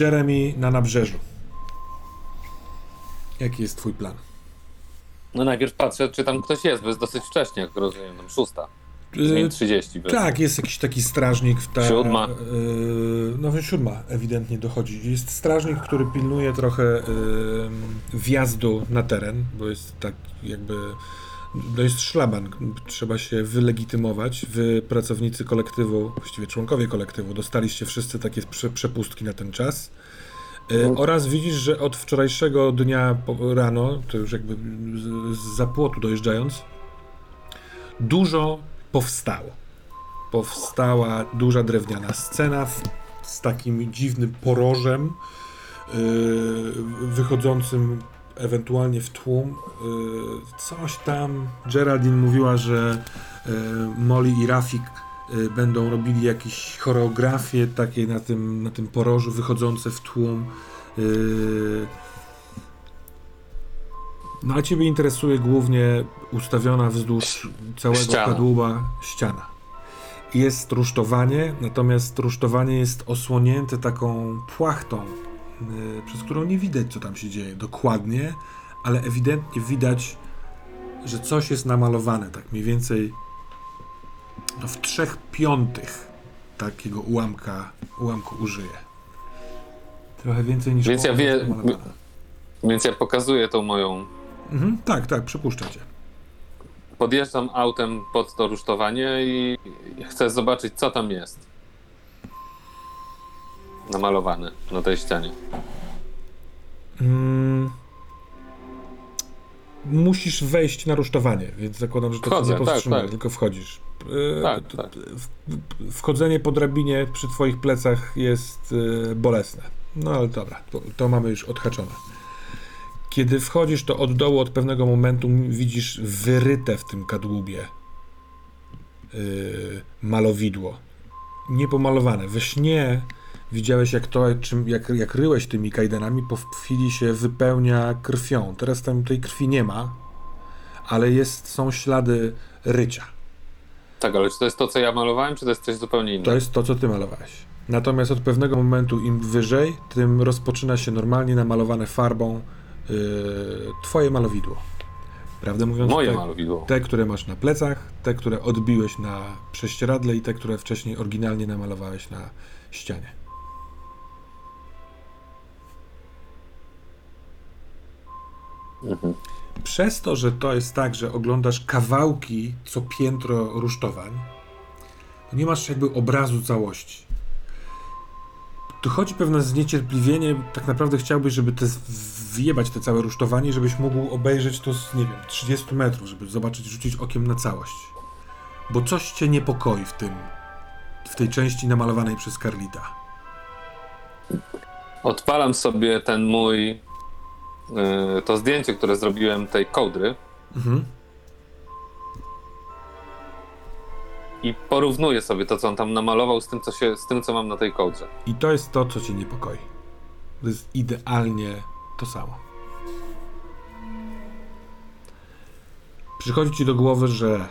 Jeremy na nabrzeżu. Jaki jest twój plan? No najpierw patrzę, czy tam ktoś jest, bo jest dosyć wcześnie, jak rozumiem, tam szósta. Yy, 30. Tak, jest jakiś taki strażnik. W ta, siódma. Yy, no siódma ewidentnie dochodzi. Jest strażnik, który pilnuje trochę yy, wjazdu na teren, bo jest tak jakby... To jest szlaban, trzeba się wylegitymować. Wy, pracownicy kolektywu, właściwie członkowie kolektywu, dostaliście wszyscy takie prze, przepustki na ten czas. Yy, oraz widzisz, że od wczorajszego dnia rano, to już jakby z, z zapłotu dojeżdżając, dużo powstało. Powstała duża drewniana scena w, z takim dziwnym porożem yy, wychodzącym ewentualnie w tłum. Yy, coś tam Geraldine mówiła, że yy, Molly i Rafik yy, będą robili jakieś choreografie takie na tym, na tym porożu wychodzące w tłum. No a Ciebie interesuje głównie ustawiona wzdłuż całego ściana. kadłuba ściana. Jest rusztowanie, natomiast rusztowanie jest osłonięte taką płachtą, przez którą nie widać, co tam się dzieje dokładnie, ale ewidentnie widać, że coś jest namalowane, tak mniej więcej no, w trzech piątych takiego ułamka, ułamku użyję. Trochę więcej niż Więc ja wie, więc ja pokazuję tą moją Mhm, tak, tak, przypuszczam cię. Podjeżdżam autem pod to rusztowanie i chcę zobaczyć, co tam jest. Namalowane na tej ścianie. Mm. Musisz wejść na rusztowanie, więc zakładam, że to Wchodzę, nie powstrzymuje, tak, tak. tylko wchodzisz. E, tak, tak. Wchodzenie po drabinie przy twoich plecach jest e, bolesne. No ale dobra, to, to mamy już odhaczone. Kiedy wchodzisz, to od dołu, od pewnego momentu widzisz wyryte w tym kadłubie yy, malowidło. Niepomalowane. We śnie widziałeś, jak to, czym, jak, jak ryłeś tymi kajdanami, po chwili się wypełnia krwią. Teraz tam tej krwi nie ma, ale jest, są ślady rycia. Tak, ale czy to jest to, co ja malowałem, czy to jest coś zupełnie innego? To jest to, co ty malowałeś. Natomiast od pewnego momentu im wyżej, tym rozpoczyna się normalnie namalowane farbą yy, twoje malowidło. Prawdę mówiąc, Moje te, malowidło. Te, które masz na plecach, te, które odbiłeś na prześcieradle i te, które wcześniej oryginalnie namalowałeś na ścianie. Mhm. Przez to, że to jest tak, że oglądasz kawałki co piętro rusztowań, nie masz jakby obrazu całości dochodzi pewne zniecierpliwienie, tak naprawdę chciałbyś, żeby te wyjebać te całe rusztowanie, żebyś mógł obejrzeć to z, nie wiem, 30 metrów, żeby zobaczyć, rzucić okiem na całość. Bo coś cię niepokoi w tym, w tej części namalowanej przez Carlita. Odpalam sobie ten mój, to zdjęcie, które zrobiłem tej kołdry. Mhm. i porównuję sobie to, co on tam namalował z tym, co, się, z tym, co mam na tej kołdrze. I to jest to, co cię niepokoi. To jest idealnie to samo. Przychodzi ci do głowy, że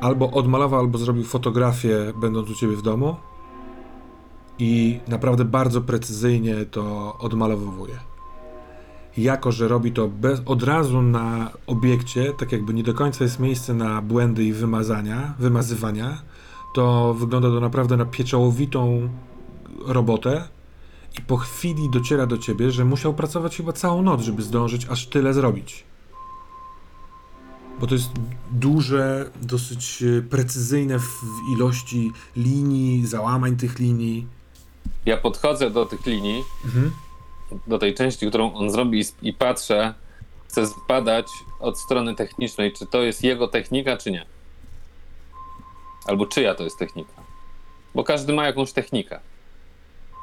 albo odmalował, albo zrobił fotografię, będąc u ciebie w domu i naprawdę bardzo precyzyjnie to odmalowuje jako że robi to bez, od razu na obiekcie, tak jakby nie do końca jest miejsce na błędy i wymazania, wymazywania, to wygląda to naprawdę na pieczołowitą robotę i po chwili dociera do ciebie, że musiał pracować chyba całą noc, żeby zdążyć aż tyle zrobić. Bo to jest duże, dosyć e, precyzyjne w ilości linii, załamań tych linii. Ja podchodzę do tych linii mhm do tej części, którą on zrobi i patrzę, chcę zbadać od strony technicznej, czy to jest jego technika, czy nie. Albo czyja to jest technika. Bo każdy ma jakąś technikę.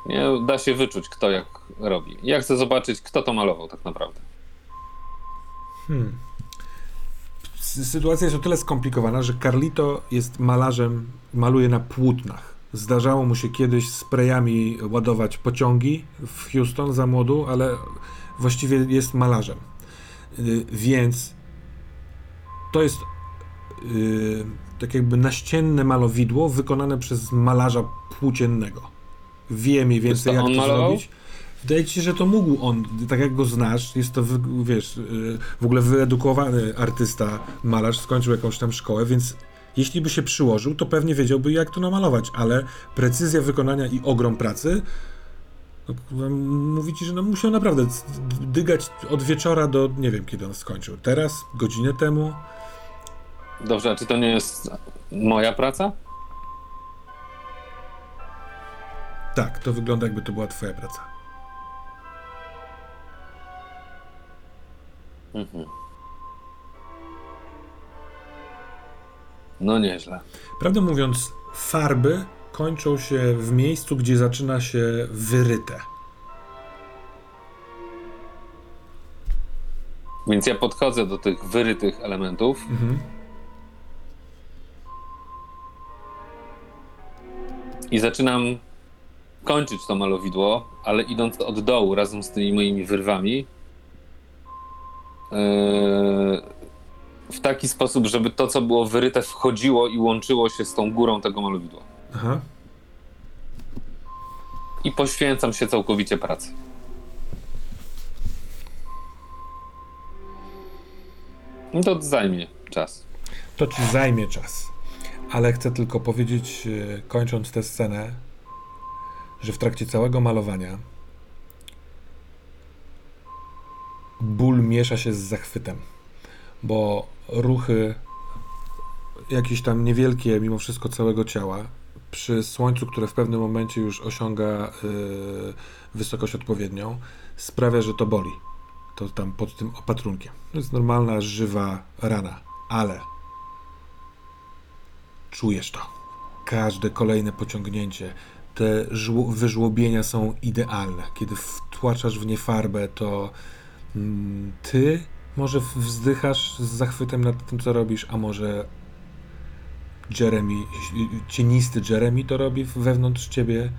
Nie da się wyczuć, kto jak robi. Ja chcę zobaczyć, kto to malował tak naprawdę. Hmm. Sytuacja jest o tyle skomplikowana, że Carlito jest malarzem, maluje na płótnach. Zdarzało mu się kiedyś sprayami ładować pociągi w Houston za młodu, ale właściwie jest malarzem. Y, więc to jest yy, tak jakby naścienne malowidło wykonane przez malarza płóciennego. wie mniej więcej, to jak to malował? zrobić. Wydaje ci się, że to mógł on, tak jak go znasz, jest to, wiesz, y, w ogóle wyedukowany artysta, malarz, skończył jakąś tam szkołę, więc jeśli by się przyłożył, to pewnie wiedziałby, jak to namalować, ale precyzja wykonania i ogrom pracy, no, mówi ci, że no, musiał naprawdę dygać od wieczora do, nie wiem, kiedy on skończył. Teraz, godzinę temu, Dobrze, a czy to nie jest moja praca? tak, to wygląda jakby to była twoja praca. Mhm. No nieźle. Prawdę mówiąc, farby kończą się w miejscu, gdzie zaczyna się wyryte. Więc ja podchodzę do tych wyrytych elementów. Mhm. i zaczynam kończyć to malowidło, ale idąc od dołu razem z tymi moimi wyrwami yy, w taki sposób, żeby to, co było wyryte, wchodziło i łączyło się z tą górą tego malowidła. Aha. I poświęcam się całkowicie pracy. No to zajmie czas. To ci zajmie czas. Ale chcę tylko powiedzieć, e, kończąc tę scenę, że w trakcie całego malowania ból miesza się z zachwytem, bo ruchy jakieś tam niewielkie, mimo wszystko całego ciała, przy słońcu, które w pewnym momencie już osiąga e, wysokość odpowiednią, sprawia, że to boli. To tam pod tym opatrunkiem. To jest normalna, żywa rana, ale czujesz to. Każde kolejne pociągnięcie, te żło- wyżłobienia są idealne. Kiedy wtłaczasz w nie farbę, to mm, ty może wzdychasz z zachwytem nad tym, co robisz, a może Jeremy, cienisty Jeremy to robi wewnątrz ciebie,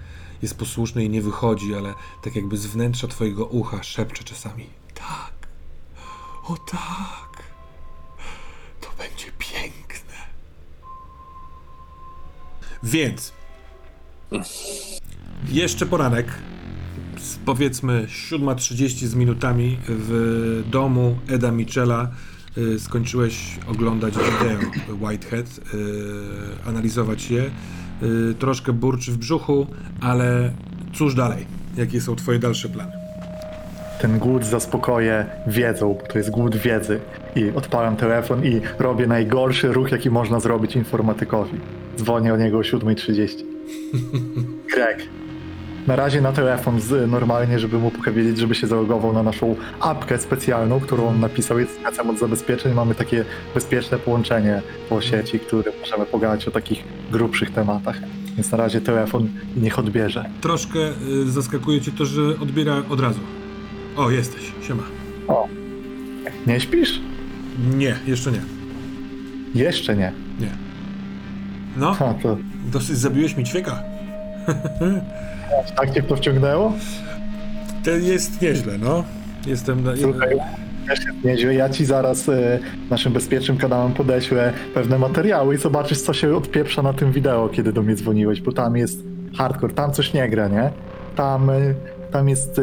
jest posłuszny i nie wychodzi, ale tak jakby z wnętrza twojego ucha szepcze czasami. Tak, o tak, to będzie piękne. Więc jeszcze poranek, powiedzmy 7.30 z minutami w domu Eda Michela y, skończyłeś oglądać wideo Whitehead, y, analizować je. Y, troszkę burczy w brzuchu, ale cóż dalej? Jakie są twoje dalsze plany? Ten głód zaspokoję wiedzą, bo to jest głód wiedzy. I odpalam telefon i robię najgorszy ruch, jaki można zrobić informatykowi. Dzwonię o niego o 7.30. Greg. Na razie na telefon z, normalnie, żeby mu powiedzieć, żeby się zalogował na naszą apkę specjalną, którą on napisał. Jest specem od zabezpieczeń. Mamy takie bezpieczne połączenie po sieci, które możemy pogadać o takich grubszych tematach. Więc na razie telefon niech odbierze. Troszkę y, zaskakuje cię to, że odbiera od razu. O, jesteś, siema. O, nie śpisz? Nie, jeszcze nie. Jeszcze nie. Nie. No, Ha, to dosyć zabiłeś mi ćwieka. Tak cię to wciągnęło? To jest nieźle, no. Jestem na... Słuchaj, nieźle. Ja ci zaraz e, naszym bezpiecznym kanałem podeślę pewne materiały i zobaczysz, co się odpieprza na tym wideo, kiedy do mnie dzwoniłeś, bo tam jest hardcore, tam coś nie gra, nie? Tam, e, tam jest e,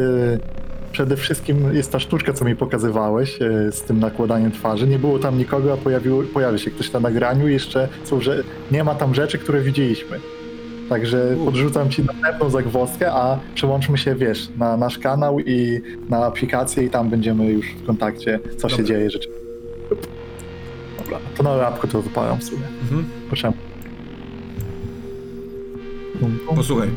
przede wszystkim jest ta sztuczka, co mi pokazywałeś z tym nakładaniem twarzy. Nie było tam nikogo, a pojawił, pojawi się ktoś na nagraniu i jeszcze są, że nie ma tam rzeczy, które widzieliśmy. Także podrzucam ci następną zagwozdkę, a przełączmy się, wiesz, na nasz kanał i na aplikację i tam będziemy już w kontakcie, co się Dobra. dzieje rzeczy. Dobra, to na lapku to odpalam w sumie. Mhm. Poczekaj. Posłuchaj,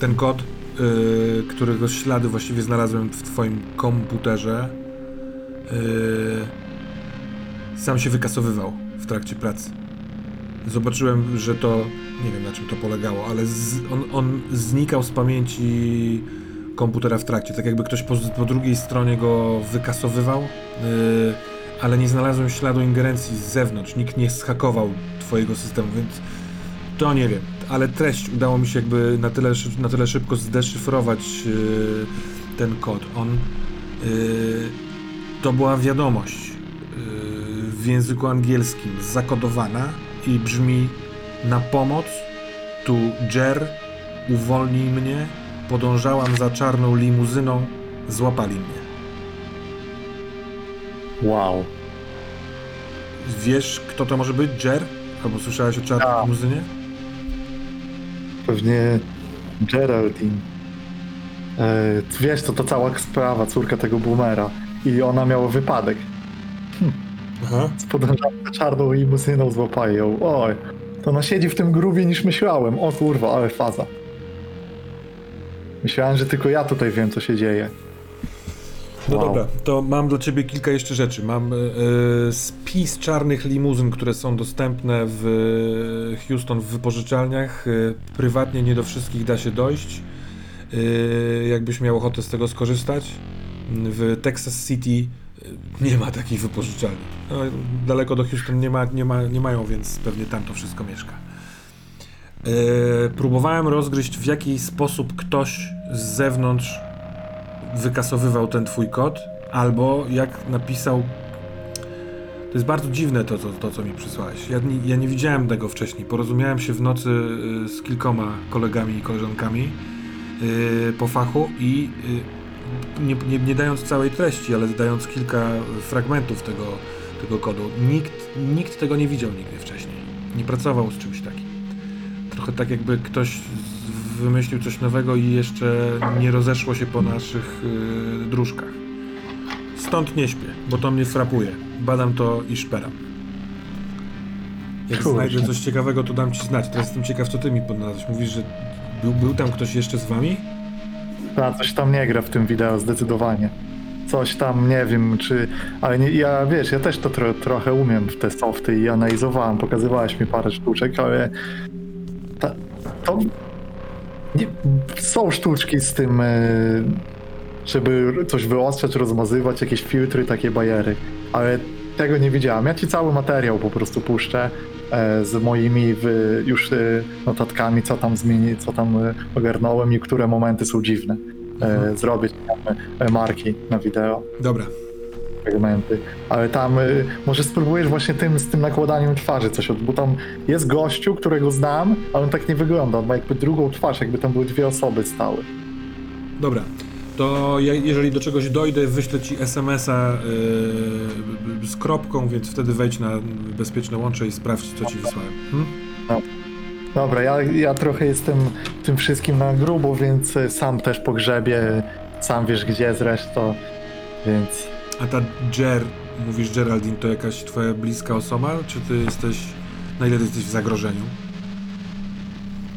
ten kod, yy, którego ślady właściwie znalazłem w twoim komputerze, yy, sam się wykasowywał w trakcie pracy. Zobaczyłem, że to, nie wiem na czym to polegało, ale z, on, on znikał z pamięci komputera w trakcie, tak jakby ktoś po, po drugiej stronie go wykasowywał, yy, ale nie znalazłem śladu ingerencji z zewnątrz, nikt nie schakował twojego systemu, więc to nie wiem, ale treść udało mi się jakby na tyle, na tyle szybko zdeszyfrować yy, ten kod. On yy, to była wiadomość yy, w języku angielskim zakodowana i brzmi na pomoc tu Jer uwolnij mnie, podążałam za czarną limuzyną, złapali mnie. Wow. Wiesz, kto to może być? Jer? Albo słyszałeś o czarnej Tak. limuzynie? Pewnie Geraldine. E, wiesz, to to cała sprawa, córka tego boomera. I ona miała wypadek. Aha. Podążała za czarną limuzyną, złapali ją. Oj, to ona siedzi w tym grubie niż myślałem. O kurwa, ale faza. Myślałem, że tylko ja tutaj wiem, co się dzieje. No Wow. dobra, to mam dla ciebie kilka jeszcze rzeczy. Mam e, spis czarnych limuzyn, które są dostępne w Houston w wypożyczalniach. E, prywatnie nie do wszystkich da się dojść. E, jakbyś miał ochotę z tego skorzystać. W Texas City e, nie ma takich wypożyczalni. No, daleko do Houston nie, ma, nie, ma, nie mają, więc pewnie tam to wszystko mieszka. E, próbowałem rozgryźć, w jaki sposób ktoś z zewnątrz wykasowywał ten twój kod, albo jak napisał. To jest bardzo dziwne to, co, to, co mi przysłałeś. Ja ja nie widziałem tego wcześniej. Porozumiałem się w nocy y, z kilkoma kolegami i koleżankami y, po fachu i y, nie, nie, nie dając całej treści, ale dając kilka fragmentów tego, tego kodu. Nikt, nikt tego nie widział nigdy wcześniej. Nie pracował z czymś takim. Trochę tak jakby ktoś wymyślił coś nowego i jeszcze nie rozeszło się po naszych yy, dróżkach. Stąd nie śpię, bo to mnie frapuje. Badam to i szperam. Jak Kurczę. znajdę coś ciekawego, to dam ci znać. Teraz jestem ciekaw, co ty mi podnalazłeś. Mówisz, że był, był tam ktoś jeszcze z wami? Ta, coś tam nie gra w tym wideo, zdecydowanie. Coś tam, nie wiem, czy... Ale nie, ja, wiesz, ja też to tro, trochę umiem w te softy i analizowałem, pokazywałeś mi parę sztuczek, ale... Ta, to... Nie, są sztuczki z tym, e, żeby coś wyostrzać, rozmazywać, jakieś filtry, takie bajery, ale tego nie widziałem. Ja ci cały materiał po prostu puszczę z moimi już e, notatkami, co tam zmieni, co tam e, ogarnąłem i które momenty są dziwne. E, zrobić tam e, marki na wideo, Dobra. fragmenty. Ale tam e, może spróbujesz właśnie tym, z tym nakładaniem twarzy coś, bo tam jest gościu, którego znam, ale on tak nie wygląda, on ma jakby drugą twarz, jakby tam były dwie osoby stały. Dobra. To ja, jeżeli do czegoś dojdę, wyślę ci SMS-a yy, z kropką, więc wtedy wejdź na bezpieczne łącze i sprawdź, co ci wysłałem. Hmm? Dobra, ja, ja trochę jestem tym wszystkim na grubo, więc e, sam też pogrzebie, sam wiesz gdzie zresztą, więc A ta Jer, mówisz Geraldine, to jakaś twoja bliska osoba, czy ty jesteś, na ile ty jesteś w zagrożeniu?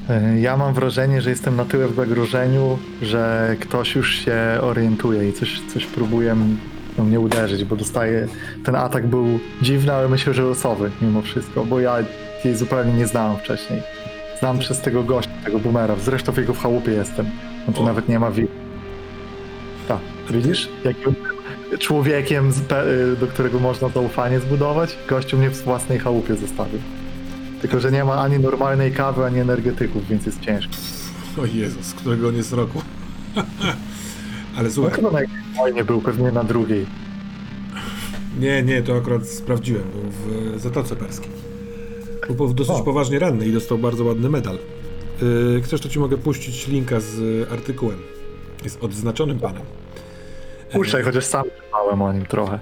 E, ja mam wrażenie, że jestem na tyle w zagrożeniu, że ktoś już się orientuje i coś, coś próbuje m- no, mnie uderzyć, bo dostaję, ten atak był dziwny, ale myślę, że losowy mimo wszystko, bo ja jej zupełnie nie znałem wcześniej. Znam przez tego gościa, tego boomera, zresztą w jego w chałupie jestem, on tu O. nawet nie ma wi- Tak, widzisz? Jakim człowiekiem, y, do którego można zaufanie zbudować, gościu mnie w własnej chałupie zostawił. Tylko, że nie ma ani normalnej kawy, ani energetyków, więc jest ciężko. O Jezus, którego on jest roku? Ale No słuchaj, chyba na wojnie był, pewnie na drugiej. nie, nie, to akurat sprawdziłem, był w Zatoce Perskiej. Był dosyć O. poważnie ranny i dostał bardzo ładny medal. Yy, chcesz, to ci mogę puścić linka z artykułem. Jest odznaczonym panem. Puszczaj, chociaż sam czytałem o nim trochę.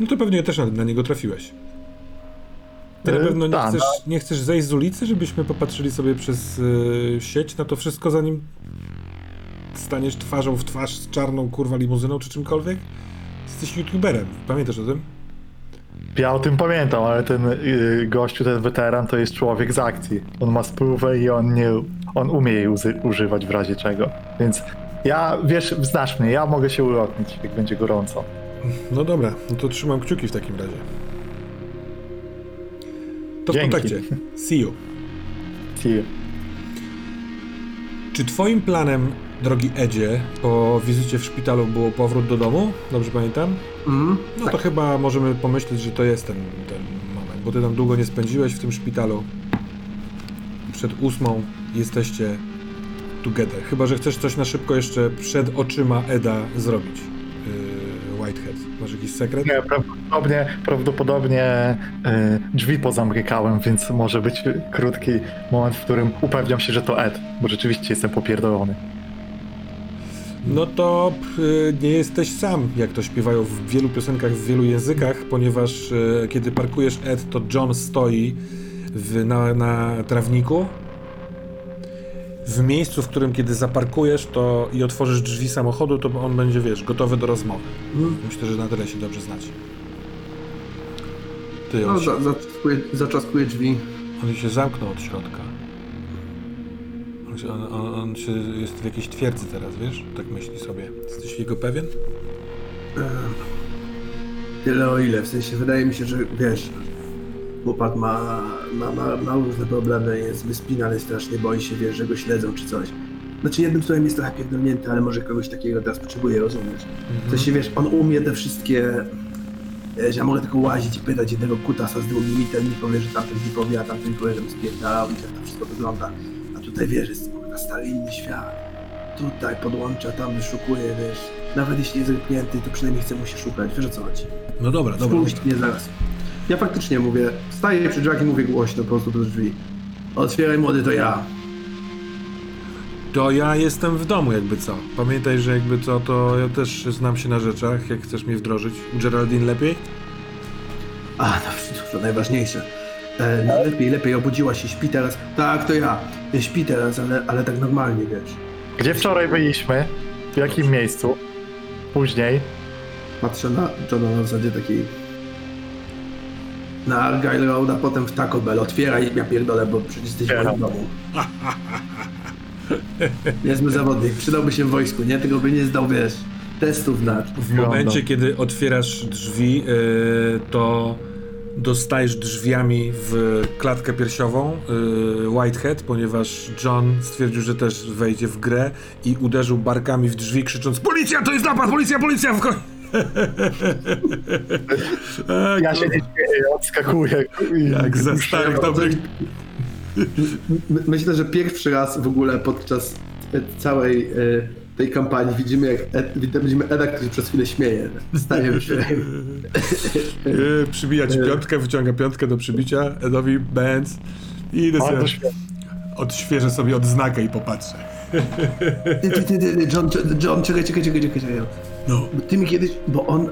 No to pewnie też na, na niego trafiłeś. Ty na Yy, pewno nie tak, chcesz, nie chcesz zejść z ulicy, żebyśmy popatrzyli sobie przez yy, sieć na to wszystko, zanim staniesz twarzą w twarz z czarną kurwa limuzyną czy czymkolwiek? Jesteś youtuberem, pamiętasz o tym? Ja o tym pamiętam, ale ten y, gościu, ten weteran, to jest człowiek z akcji. On ma sprówę i on nie, on umie jej używać w razie czego. Więc ja, wiesz, znasz mnie, ja mogę się ulotnić, jak będzie gorąco. No dobra, no to trzymam kciuki w takim razie. To w Dzięki. kontakcie. See you. See you. Czy twoim planem, drogi Edzie, po wizycie w szpitalu było powrót do domu? Dobrze pamiętam? Mhm. No to chyba możemy pomyśleć, że to jest ten, ten moment, bo ty tam długo nie spędziłeś w tym szpitalu. Przed ósmą jesteście together. Chyba, że chcesz coś na szybko jeszcze przed oczyma Eda zrobić. Whitehead. Masz jakiś sekret? Nie, pra- prawdopodobnie, prawdopodobnie e, drzwi pozamykałem, więc może być krótki moment, w którym upewniam się, że to Ed, bo rzeczywiście jestem popierdolony. No to y, nie jesteś sam, jak to śpiewają w wielu piosenkach w wielu językach, ponieważ y, kiedy parkujesz Ed, to John stoi w, na, na trawniku. W miejscu, w którym kiedy zaparkujesz to i otworzysz drzwi samochodu, to on będzie, wiesz, gotowy do rozmowy. Myślę, że na tyle się dobrze znacie. Ty, No, się, za, zaczaskuje, zaczaskuje drzwi. on się zamknął od środka. On, on, on, on się jest w jakiejś twierdzy teraz, wiesz? Tak myśli sobie. Jesteś jego pewien? Tyle o ile, w sensie wydaje mi się, że wiesz, chłopak ma, ma, ma, ma różne problemy, jest wyspinany strasznie, boi się, wiesz, że go śledzą czy coś. Znaczy jednym słowem jest trochę pierdolnięty, ale może kogoś takiego teraz potrzebuje, rozumiesz? W sensie, wiesz, on umie te wszystkie... Wiesz, ja mogę tylko łazić i pytać jednego kutasa z drugim i ten mi powie, że tamten mi powie, a tamten mi powie, że mi spierdalał i jak to wszystko wygląda. A tutaj, wiesz, jest kurwa, stary inny świat. Tutaj podłącza, tam wyszukuje, wiesz. Nawet jeśli jest zamknięty, to przynajmniej chce mu się szukać. Wiesz o co chodzi? No dobra, dobra. Spójrz mnie zaraz. Ja faktycznie mówię, staję przy drzwiach i mówię głośno po prostu do drzwi. Otwieraj młody, to ja. To ja jestem w domu, jakby co. Pamiętaj, że jakby co, to ja też znam się na rzeczach, jak chcesz mnie wdrożyć. Geraldine lepiej? A, no to najważniejsze. E, no lepiej, lepiej, obudziła się, śpi teraz. Tak, to ja. Ja śpi teraz, ale, ale tak normalnie, wiesz. Gdzie wczoraj byliśmy? W jakim miejscu? Później. Patrzę na Johna na zasadzie takiej... Na Argyle Road, a potem w Taco Bell. Otwieraj, ja pierdolę, bo przecież jesteś w moim domu. Niezły zawodnik, przydałby się w wojsku, nie? Tylko by nie zdał, wiesz, testów na... W momencie, kiedy otwierasz drzwi, yy, to dostajesz drzwiami w klatkę piersiową yy, Whitehead, ponieważ John stwierdził, że też wejdzie w grę i uderzył barkami w drzwi, krzycząc Policja, to jest napad! Policja, policja! W ko-" Tak, Ja się nie śmieję, odskakuję. Jak za starych dobrych... My- Myślę, że pierwszy raz w ogóle podczas e, całej e, tej kampanii widzimy, jak Ed, widzimy Eda, który się przez chwilę śmieje. Staje się. Yy, przybija ci piątkę, wyciąga piątkę do przybicia, Edowi Benz i idę sobie, odświeżę sobie odznakę i popatrzę. John, John, czekaj, czekaj, czekaj, czekaj, czekaj. No. Bo ty mi kiedyś, bo on...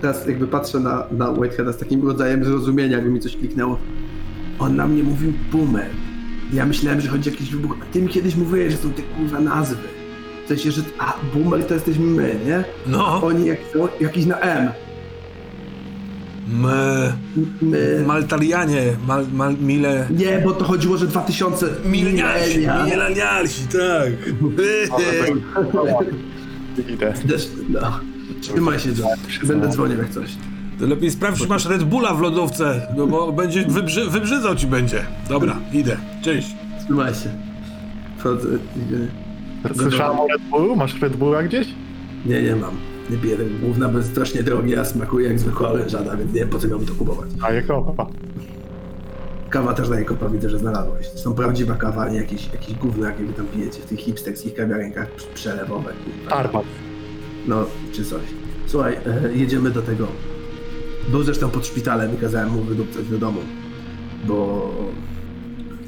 Teraz jakby patrzę na, na Whiteheada z takim rodzajem zrozumienia, jakby mi coś kliknęło. On na mnie mówił boomer. Ja myślałem, że chodzi o jakiś wybuch. A ty mi kiedyś mówiłeś, że są te kurwa nazwy. W sensie, że a boomer to jesteśmy my, nie? No. Oni jak, o, jakiś na M. My... My. Maltalianie, mal, mal, mile... Nie, bo to chodziło, że 2000... Milenialsi, milenia. milenialsi, tak. Idę. Też, no. Trzymaj się, John. Będę dzwonił jak coś. To lepiej sprawdź, czy masz Red Bulla w lodówce, no bo będzie wybrzy, wybrzydzał ci będzie. Dobra, idę. Cześć. Trzymaj się. Wchodzę. idę. Słyszałem o Red Bullu? Masz Red Bulla gdzieś? Nie, nie mam. Nie tego główna, bo jest strasznie drogie, a smakuje jak zwykła orężada, więc nie wiem po co miałbym to kupować. A jak opa. Kawa też daje kopa, widzę, że znalazłeś. Są prawdziwa kawa, a nie jakieś, jakieś gówno, jakie wy tam pijecie w tych hipsterskich kawiarenkach przelewowe. Arbat. No, czy coś. Słuchaj, e, jedziemy do tego. Był zresztą pod szpitalem i kazałem mu wydupcać do domu. Bo...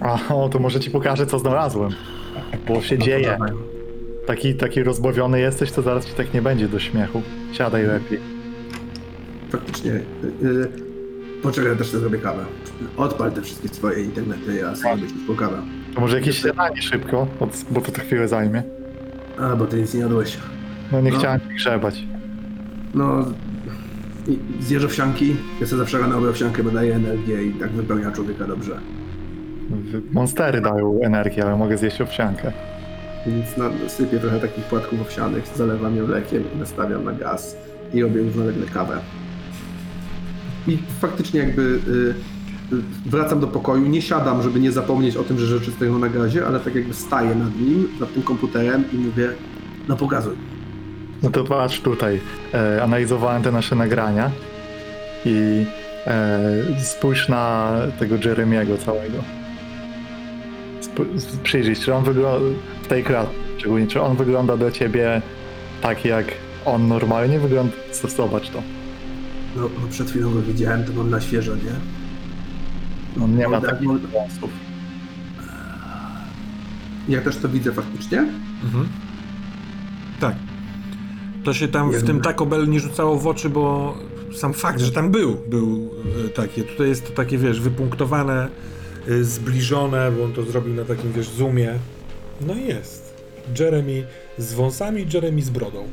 A, o, to może ci pokażę, co znalazłem. Bo się dzieje. Taki, taki rozbawiony jesteś, to zaraz ci tak nie będzie do śmiechu. Siadaj lepiej. Faktycznie. y, y, Poczekaj, ja też sobie zrobię kawę. Odpal te wszystkie swoje internety, a sobie już po kawę. To może jakieś śniadanie szybko, od- bo to, to chwilę zajmie. A, bo ty nic nie jadłeś. No nie No. chciałem ci grzebać. No, i zjesz owsianki. Ja sobie zawsze rano robię owsiankę, bo daje energię i tak wypełnia człowieka dobrze. Monstery dają energię, ale mogę zjeść owsiankę. Więc na, sypię trochę takich płatków owsianych, zalewam je mlekiem i nastawiam na gaz i robię równolegle kawę. I faktycznie jakby y, wracam do pokoju, nie siadam, żeby nie zapomnieć o tym, że rzeczy stoją na gazie, ale tak jakby staję nad nim, nad tym komputerem i mówię, no pokazuj. No to patrz tutaj. E, analizowałem te nasze nagrania i e, spójrz na tego Jeremiego całego. Sp- przyjrzyj, czy on wygląda w tej klatce, szczególnie, czy on wygląda do ciebie tak, jak on normalnie wygląda. Zobacz to. No, no przed chwilą go widziałem, to mam na świeżo, nie? On No, nie ma Molda- takich wąsów. Ja też to widzę faktycznie. Mhm. Tak. To się tam w tym Taco Bell nie rzucało w oczy, bo sam fakt, że tam był, był e, takie. Tutaj jest to takie, wiesz, wypunktowane, e, zbliżone, bo on to zrobił na takim, wiesz, zoomie. No i jest. Jeremy z wąsami, Jeremy z brodą.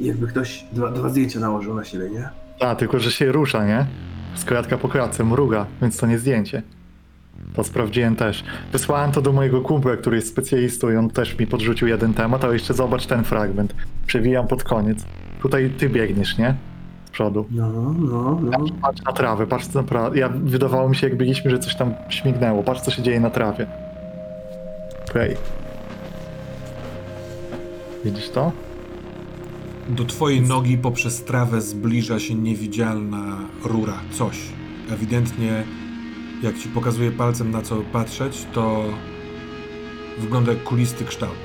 Jakby ktoś dwa, dwa zdjęcia nałożył na siebie, nie? A, tylko że się rusza, nie? Z kratka po kratce, mruga, więc to nie zdjęcie. To sprawdziłem też. Wysłałem to do mojego kumpla, który jest specjalistą i on też mi podrzucił jeden temat, ale jeszcze zobacz ten fragment. Przewijam pod koniec. Tutaj ty biegniesz, nie? Z przodu. No, no, no. Patrz na trawę, patrz co na pra... Ja wydawało mi się, jak biegliśmy, że coś tam śmignęło. Patrz, co się dzieje na trawie. Okej. Widzisz to? Do twojej nogi poprzez trawę zbliża się niewidzialna rura, coś. Ewidentnie, jak ci pokazuje palcem na co patrzeć, to wygląda jak kulisty kształt.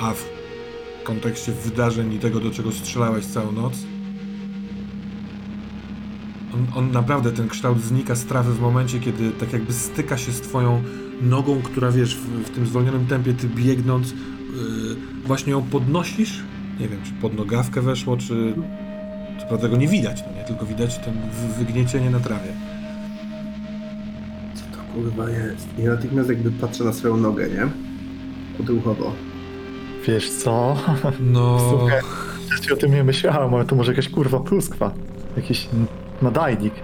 A w kontekście wydarzeń i tego, do czego strzelałeś całą noc, on, on naprawdę, ten kształt znika z trawy w momencie, kiedy tak jakby styka się z twoją nogą, która wiesz, w, w tym zwolnionym tempie, ty biegnąc, yy, właśnie ją podnosisz. Nie wiem, czy pod nogawkę weszło, czy. Co prawda tego nie widać, no nie? Tylko widać ten wy- wygniecienie na trawie. Co to kurwa jest? I natychmiast jakby patrzę na swoją nogę, nie? Odruchowo. Wiesz co? No. Słuchaj. Ja o tym nie myślałem, ale to może jakaś kurwa pluskwa. Jakiś nadajnik.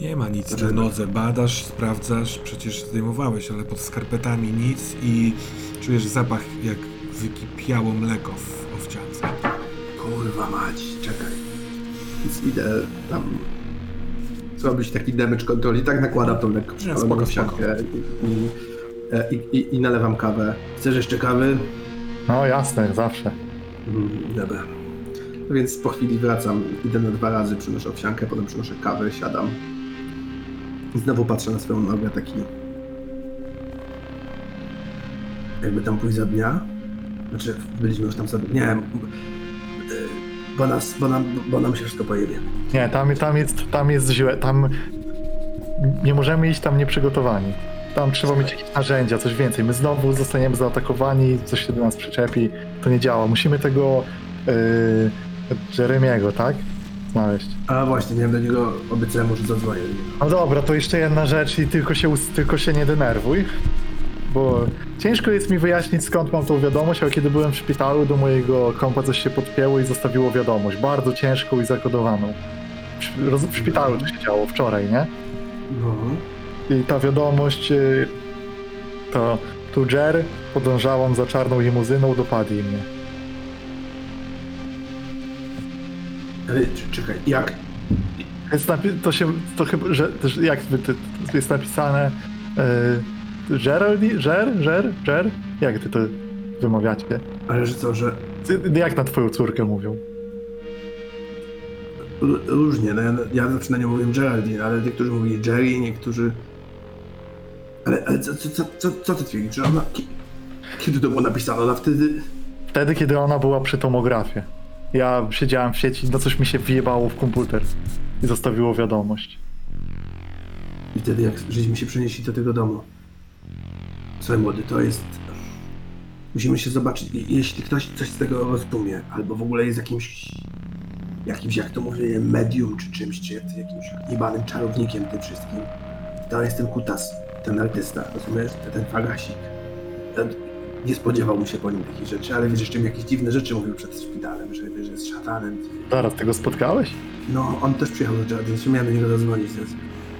Nie ma nic na nodze. Badasz, sprawdzasz, przecież zdejmowałeś, ale pod skarpetami nic i czujesz zapach jak wykipiało mleko w. Kurwa mać, czekaj. Więc idę tam zrobić taki damage control i tak nakładam tą lekko spoko. owsiankę i, i, e, i, i, i nalewam kawę. Chcesz jeszcze kawy? No jasne, zawsze. Mm, dobra. No więc po chwili wracam, idę na dwa razy, przynoszę owsiankę, potem przynoszę kawę, siadam. I znowu patrzę na swoją nogę taki... Jakby tam pójść za dnia. Znaczy, byliśmy już tam za dnia. Nie, bo, nas, bo, nam, bo nam się wszystko pojebie. Nie, tam, tam, jest, tam jest źle. Tam nie możemy iść tam nieprzygotowani. Tam trzeba mieć jakieś narzędzia, coś więcej. My znowu zostaniemy zaatakowani, coś się do nas przyczepi. To nie działa. Musimy tego yy, Jeremiego, tak? Znaleźć. A właśnie, miałem do niego, obiecałem że zadzwonię. No dobra, to jeszcze jedna rzecz i tylko się, tylko się nie denerwuj. Bo ciężko jest mi wyjaśnić skąd mam tą wiadomość, ale kiedy byłem w szpitalu, do mojego kompa coś się podpięło i zostawiło wiadomość. Bardzo ciężką i zakodowaną. W, szpitalu to się działo wczoraj, nie? No. I ta wiadomość y, to tu Jer, podążałam za czarną limuzyną, dopadli mnie. Ale czekaj, jak? Jest napi- to się, to chyba, że, jak jest napisane y, Geraldine, Jer, Jer, Jer? Jak ty to wymawiacie? Ale że co, że Jak na twoją córkę mówią? r- różnie, no ja, ja zawsze na nią mówię Geraldine, ale niektórzy mówili Jerry, niektórzy... Ale, ale co, co, co, co, co ty twierdzisz, że ona... ki- Kiedy to było napisane? Ona wtedy... Wtedy, kiedy ona była przy tomografie. Ja siedziałem w sieci, no coś mi się wjebało w komputer i zostawiło wiadomość. I wtedy jak żeśmy się przenieśli do tego domu. Słuchaj młody, to jest... Musimy się zobaczyć, Je- jeśli ktoś coś z tego rozumie, albo w ogóle jest jakimś... Jakimś, jak to mówię, medium czy czymś, czy jak- jakimś jebanym czarownikiem tym wszystkim. To jest ten kutas, ten artysta, rozumiesz? Ten, ten fagasik. Ten- Nie spodziewałbym się po nim takich rzeczy, ale wiesz, jeszcze mi jakieś dziwne rzeczy mówił przed szpitalem, że, że jest szatanem. Zaraz, tego spotkałeś? No, on też przyjechał do Jordan, więc miałem do niego zadzwonić, więc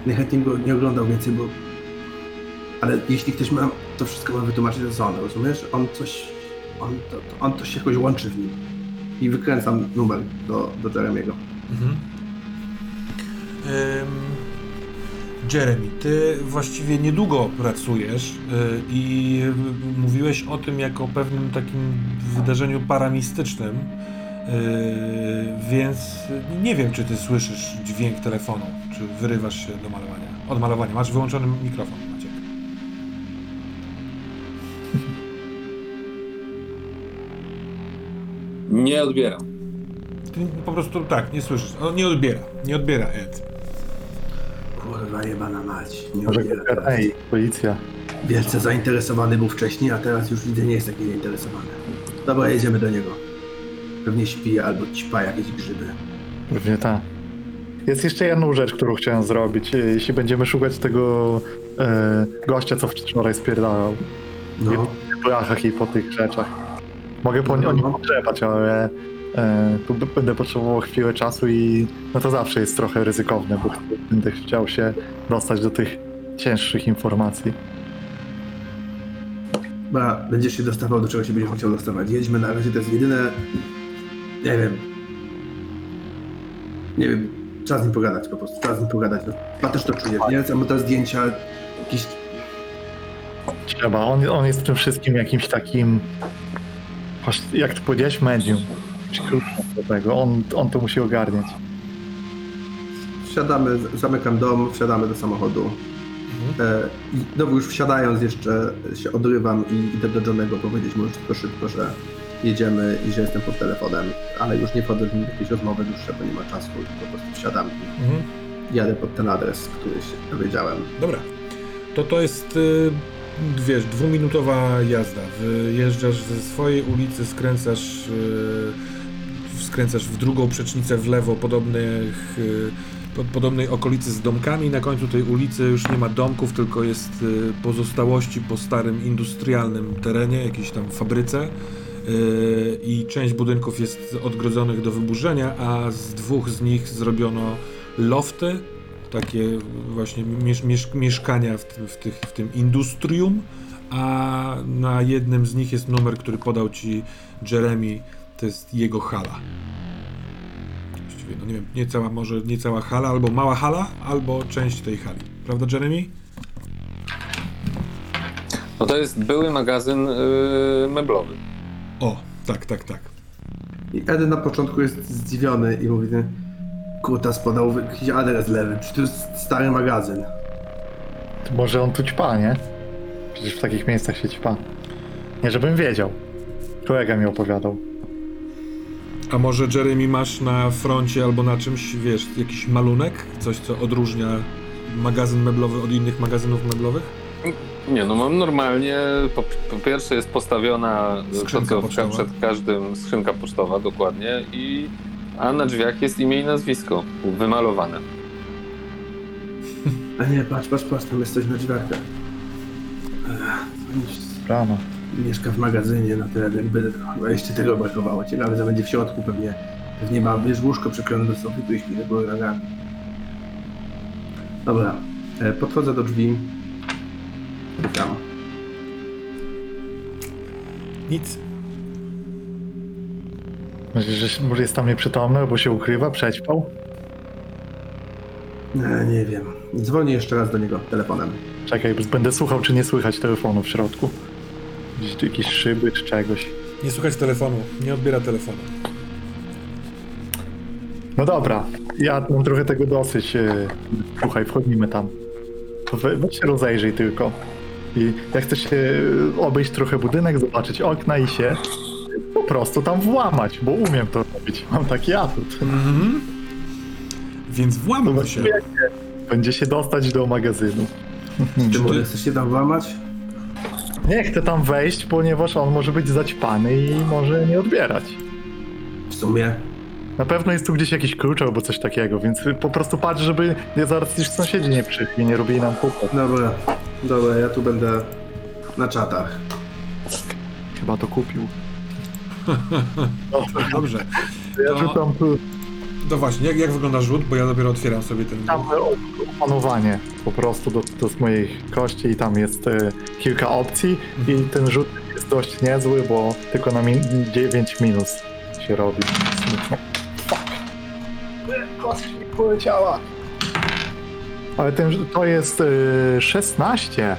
najchętniej go nie oglądał więcej, bo... Ale jeśli ktoś ma to wszystko ma wytłumaczyć, to co on, rozumiesz? On coś... On to, to, on to się jakoś łączy w nim. I wykręcam numer do, do Jeremiego. Mhm. Jeremy, ty właściwie niedługo pracujesz y, i mówiłeś o tym jako o pewnym takim wydarzeniu paramistycznym, y, więc nie wiem, czy ty słyszysz dźwięk telefonu, czy wyrywasz się do malowania. Od malowania. Masz wyłączony mikrofon, Nie odbieram. ty po prostu tak, nie słyszysz. On nie odbiera, nie odbiera Ed. Kurwa jebana mać. Nie Może odbiera teraz. ej, policja. Wielce zainteresowany był wcześniej, a teraz już widzę nie jest taki zainteresowany. Dobra, jedziemy do niego. Pewnie śpi albo ćpa jakieś grzyby. Pewnie tak. Jest jeszcze jedna rzecz, którą chciałem zrobić. E, Jeśli będziemy szukać tego e, gościa, co wczoraj spierdalał No, po jachach i po tych rzeczach. Mogę po o nim potrzebać, ale e, tu będę potrzebował chwilę czasu i no to zawsze jest trochę ryzykowne, bo będę chciał się dostać do tych cięższych informacji. Dobra, będziesz się dostawał do czego się będziesz chciał dostawać. Jedźmy na razie, to jest jedyne... Nie wiem. Nie wiem, trzeba z nim pogadać po prostu, trzeba z nim pogadać. No. Też to czuję, nie? Samo te zdjęcia, jakieś... Trzeba. On, on jest w tym wszystkim jakimś takim, właśnie, jak to powiedziałeś, medium. Do tego. On, on to musi ogarniać. Wsiadamy, zamykam dom, wsiadamy do samochodu. E, I znowu już wsiadając jeszcze się odrywam i idę do Johnego powiedzieć mu już tylko szybko, że jedziemy i że jestem pod telefonem, ale już nie wchodzę w jakieś rozmowy dłuższe, bo nie ma czasu, po prostu wsiadam i Mhm. jadę pod ten adres, który się dowiedziałem. Dobra. To to jest, y, wiesz, dwuminutowa jazda. Wyjeżdżasz ze swojej ulicy, skręcasz, y, skręcasz w drugą przecznicę w lewo podobnych, po- podobnej okolicy z domkami. Na końcu tej ulicy już nie ma domków, tylko jest y, pozostałości po starym industrialnym terenie, jakiejś tam fabryce. I część budynków jest odgrodzonych do wyburzenia, a z dwóch z nich zrobiono lofty, takie właśnie miesz, miesz, mieszkania w tym, w, tych, w tym industrium, a na jednym z nich jest numer, który podał ci Jeremy, to jest jego hala. Właściwie, no nie wiem, nie cała, może nie cała hala, albo mała hala, albo część tej hali. Prawda, Jeremy? No to jest były magazyn yy, meblowy. O, tak, tak, tak. I Edy na początku jest zdziwiony i mówi, kutas podał jakiś adres lewy, czy to jest stary magazyn. To może on tu ćpa, nie? Przecież w takich miejscach się ćpa. Nie, żebym wiedział. Kolega mi opowiadał. A może Jeremy masz na froncie albo na czymś, wiesz, jakiś malunek? Coś, co odróżnia magazyn meblowy od innych magazynów meblowych? Nie, no mam normalnie, po, po pierwsze jest postawiona Skrzynka pocztowa. przed każdym, skrzynka pocztowa dokładnie, i, a na drzwiach jest imię i nazwisko wymalowane. A nie, patrz, patrz, patrz, tam jest coś na drzwiach. Rano. Mieszka w magazynie na tyle, jakby chyba jeszcze tego brakowało. Ciekawe, co będzie w środku, pewnie, pewnie ma, wiesz, łóżko przyklejone do sufitu i śpi do nogami. Dobra, e, podchodzę do drzwi. Pukam. Nic. Myślisz, że może jest tam nieprzytomny, albo się ukrywa, przećpał? E, nie wiem. Dzwonię jeszcze raz do niego telefonem. Czekaj, będę słuchał, czy nie słychać telefonu w środku. Gdzieś jakieś szyby czy czegoś. Nie słuchać telefonu, nie odbiera telefonu. No dobra, ja mam trochę tego dosyć. e, Słuchaj, wchodzimy tam. We, weź się rozejrzyj tylko. I jak chcesz się e, obejść trochę budynek, zobaczyć okna i się prostu tam włamać, bo umiem to robić. Mam taki atut. Mhm. Więc włamał się. Będzie się dostać do magazynu. Czy ty- chcesz się tam włamać? Nie chcę tam wejść, ponieważ on może być zaćpany i może nie odbierać. W sumie. Na pewno jest tu gdzieś jakiś klucz albo coś takiego, więc po prostu patrz, żeby nie zaraz już sąsiedzi nie przyszli, nie robili nam kłopot. Dobra, dobra, ja tu będę na czatach. Chyba to kupił. Dobrze. Ja To- rzucam tu To właśnie, jak, jak wygląda rzut? Bo ja dopiero otwieram sobie ten. tam opanowanie po prostu do, do moich kości i tam jest e, kilka opcji i ten rzut jest dość niezły, bo tylko na min 9 minus się robi. Kość mi poleciała. Ale ten, to jest e, 16.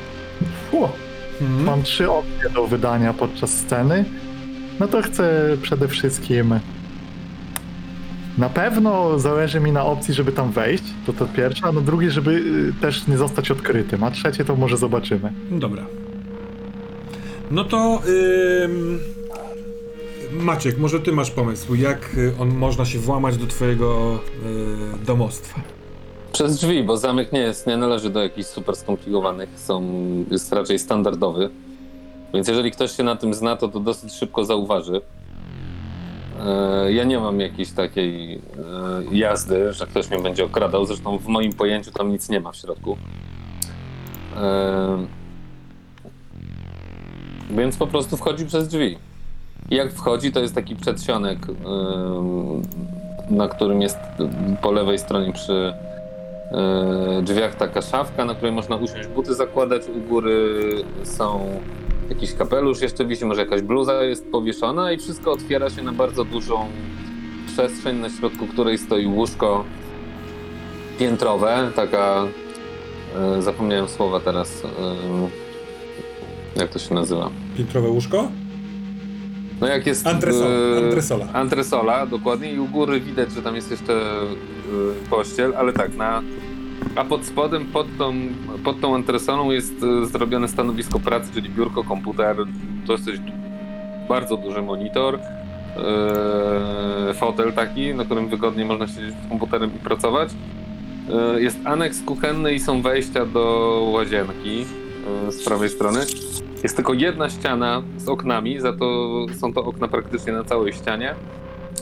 Fu. Mhm. Mam trzy opcje do wydania podczas sceny. No to chcę przede wszystkim. Na pewno zależy mi na opcji, żeby tam wejść. To to pierwsze, a na drugie, żeby y, też nie zostać odkrytym. A trzecie to może zobaczymy. Dobra. No to ym, Maciek, może ty masz pomysł, jak y, on można się włamać do twojego y, domostwa? Przez drzwi, bo zamek nie jest, nie należy do jakichś super skomplikowanych, są, jest raczej standardowy. Więc jeżeli ktoś się na tym zna, to to dosyć szybko zauważy. E, Ja nie mam jakiejś takiej e, jazdy, że ktoś mnie będzie okradał. Zresztą w moim pojęciu tam nic nie ma w środku. E, Więc po prostu wchodzi przez drzwi. Jak wchodzi, to jest taki przedsionek, na którym jest po lewej stronie przy drzwiach taka szafka, na której można usiąść, buty zakładać. U góry są jakiś kapelusz, jeszcze wisi, może jakaś bluza jest powieszona i wszystko otwiera się na bardzo dużą przestrzeń, na środku której stoi łóżko piętrowe, taka e, zapomniałem słowa teraz. e, jak to się nazywa? Piętrowe łóżko? No jak jest... Antresola, e, antresola. Antresola, dokładnie. I u góry widać, że tam jest jeszcze e, pościel, ale tak, na... A pod spodem, pod tą, pod tą antresolą jest e, zrobione stanowisko pracy, czyli biurko, komputer, dosyć bardzo duży monitor, e, fotel taki, na którym wygodnie można siedzieć z komputerem i pracować. E, Jest aneks kuchenny i są wejścia do łazienki z prawej strony. Jest tylko jedna ściana z oknami, za to są to okna praktycznie na całej ścianie,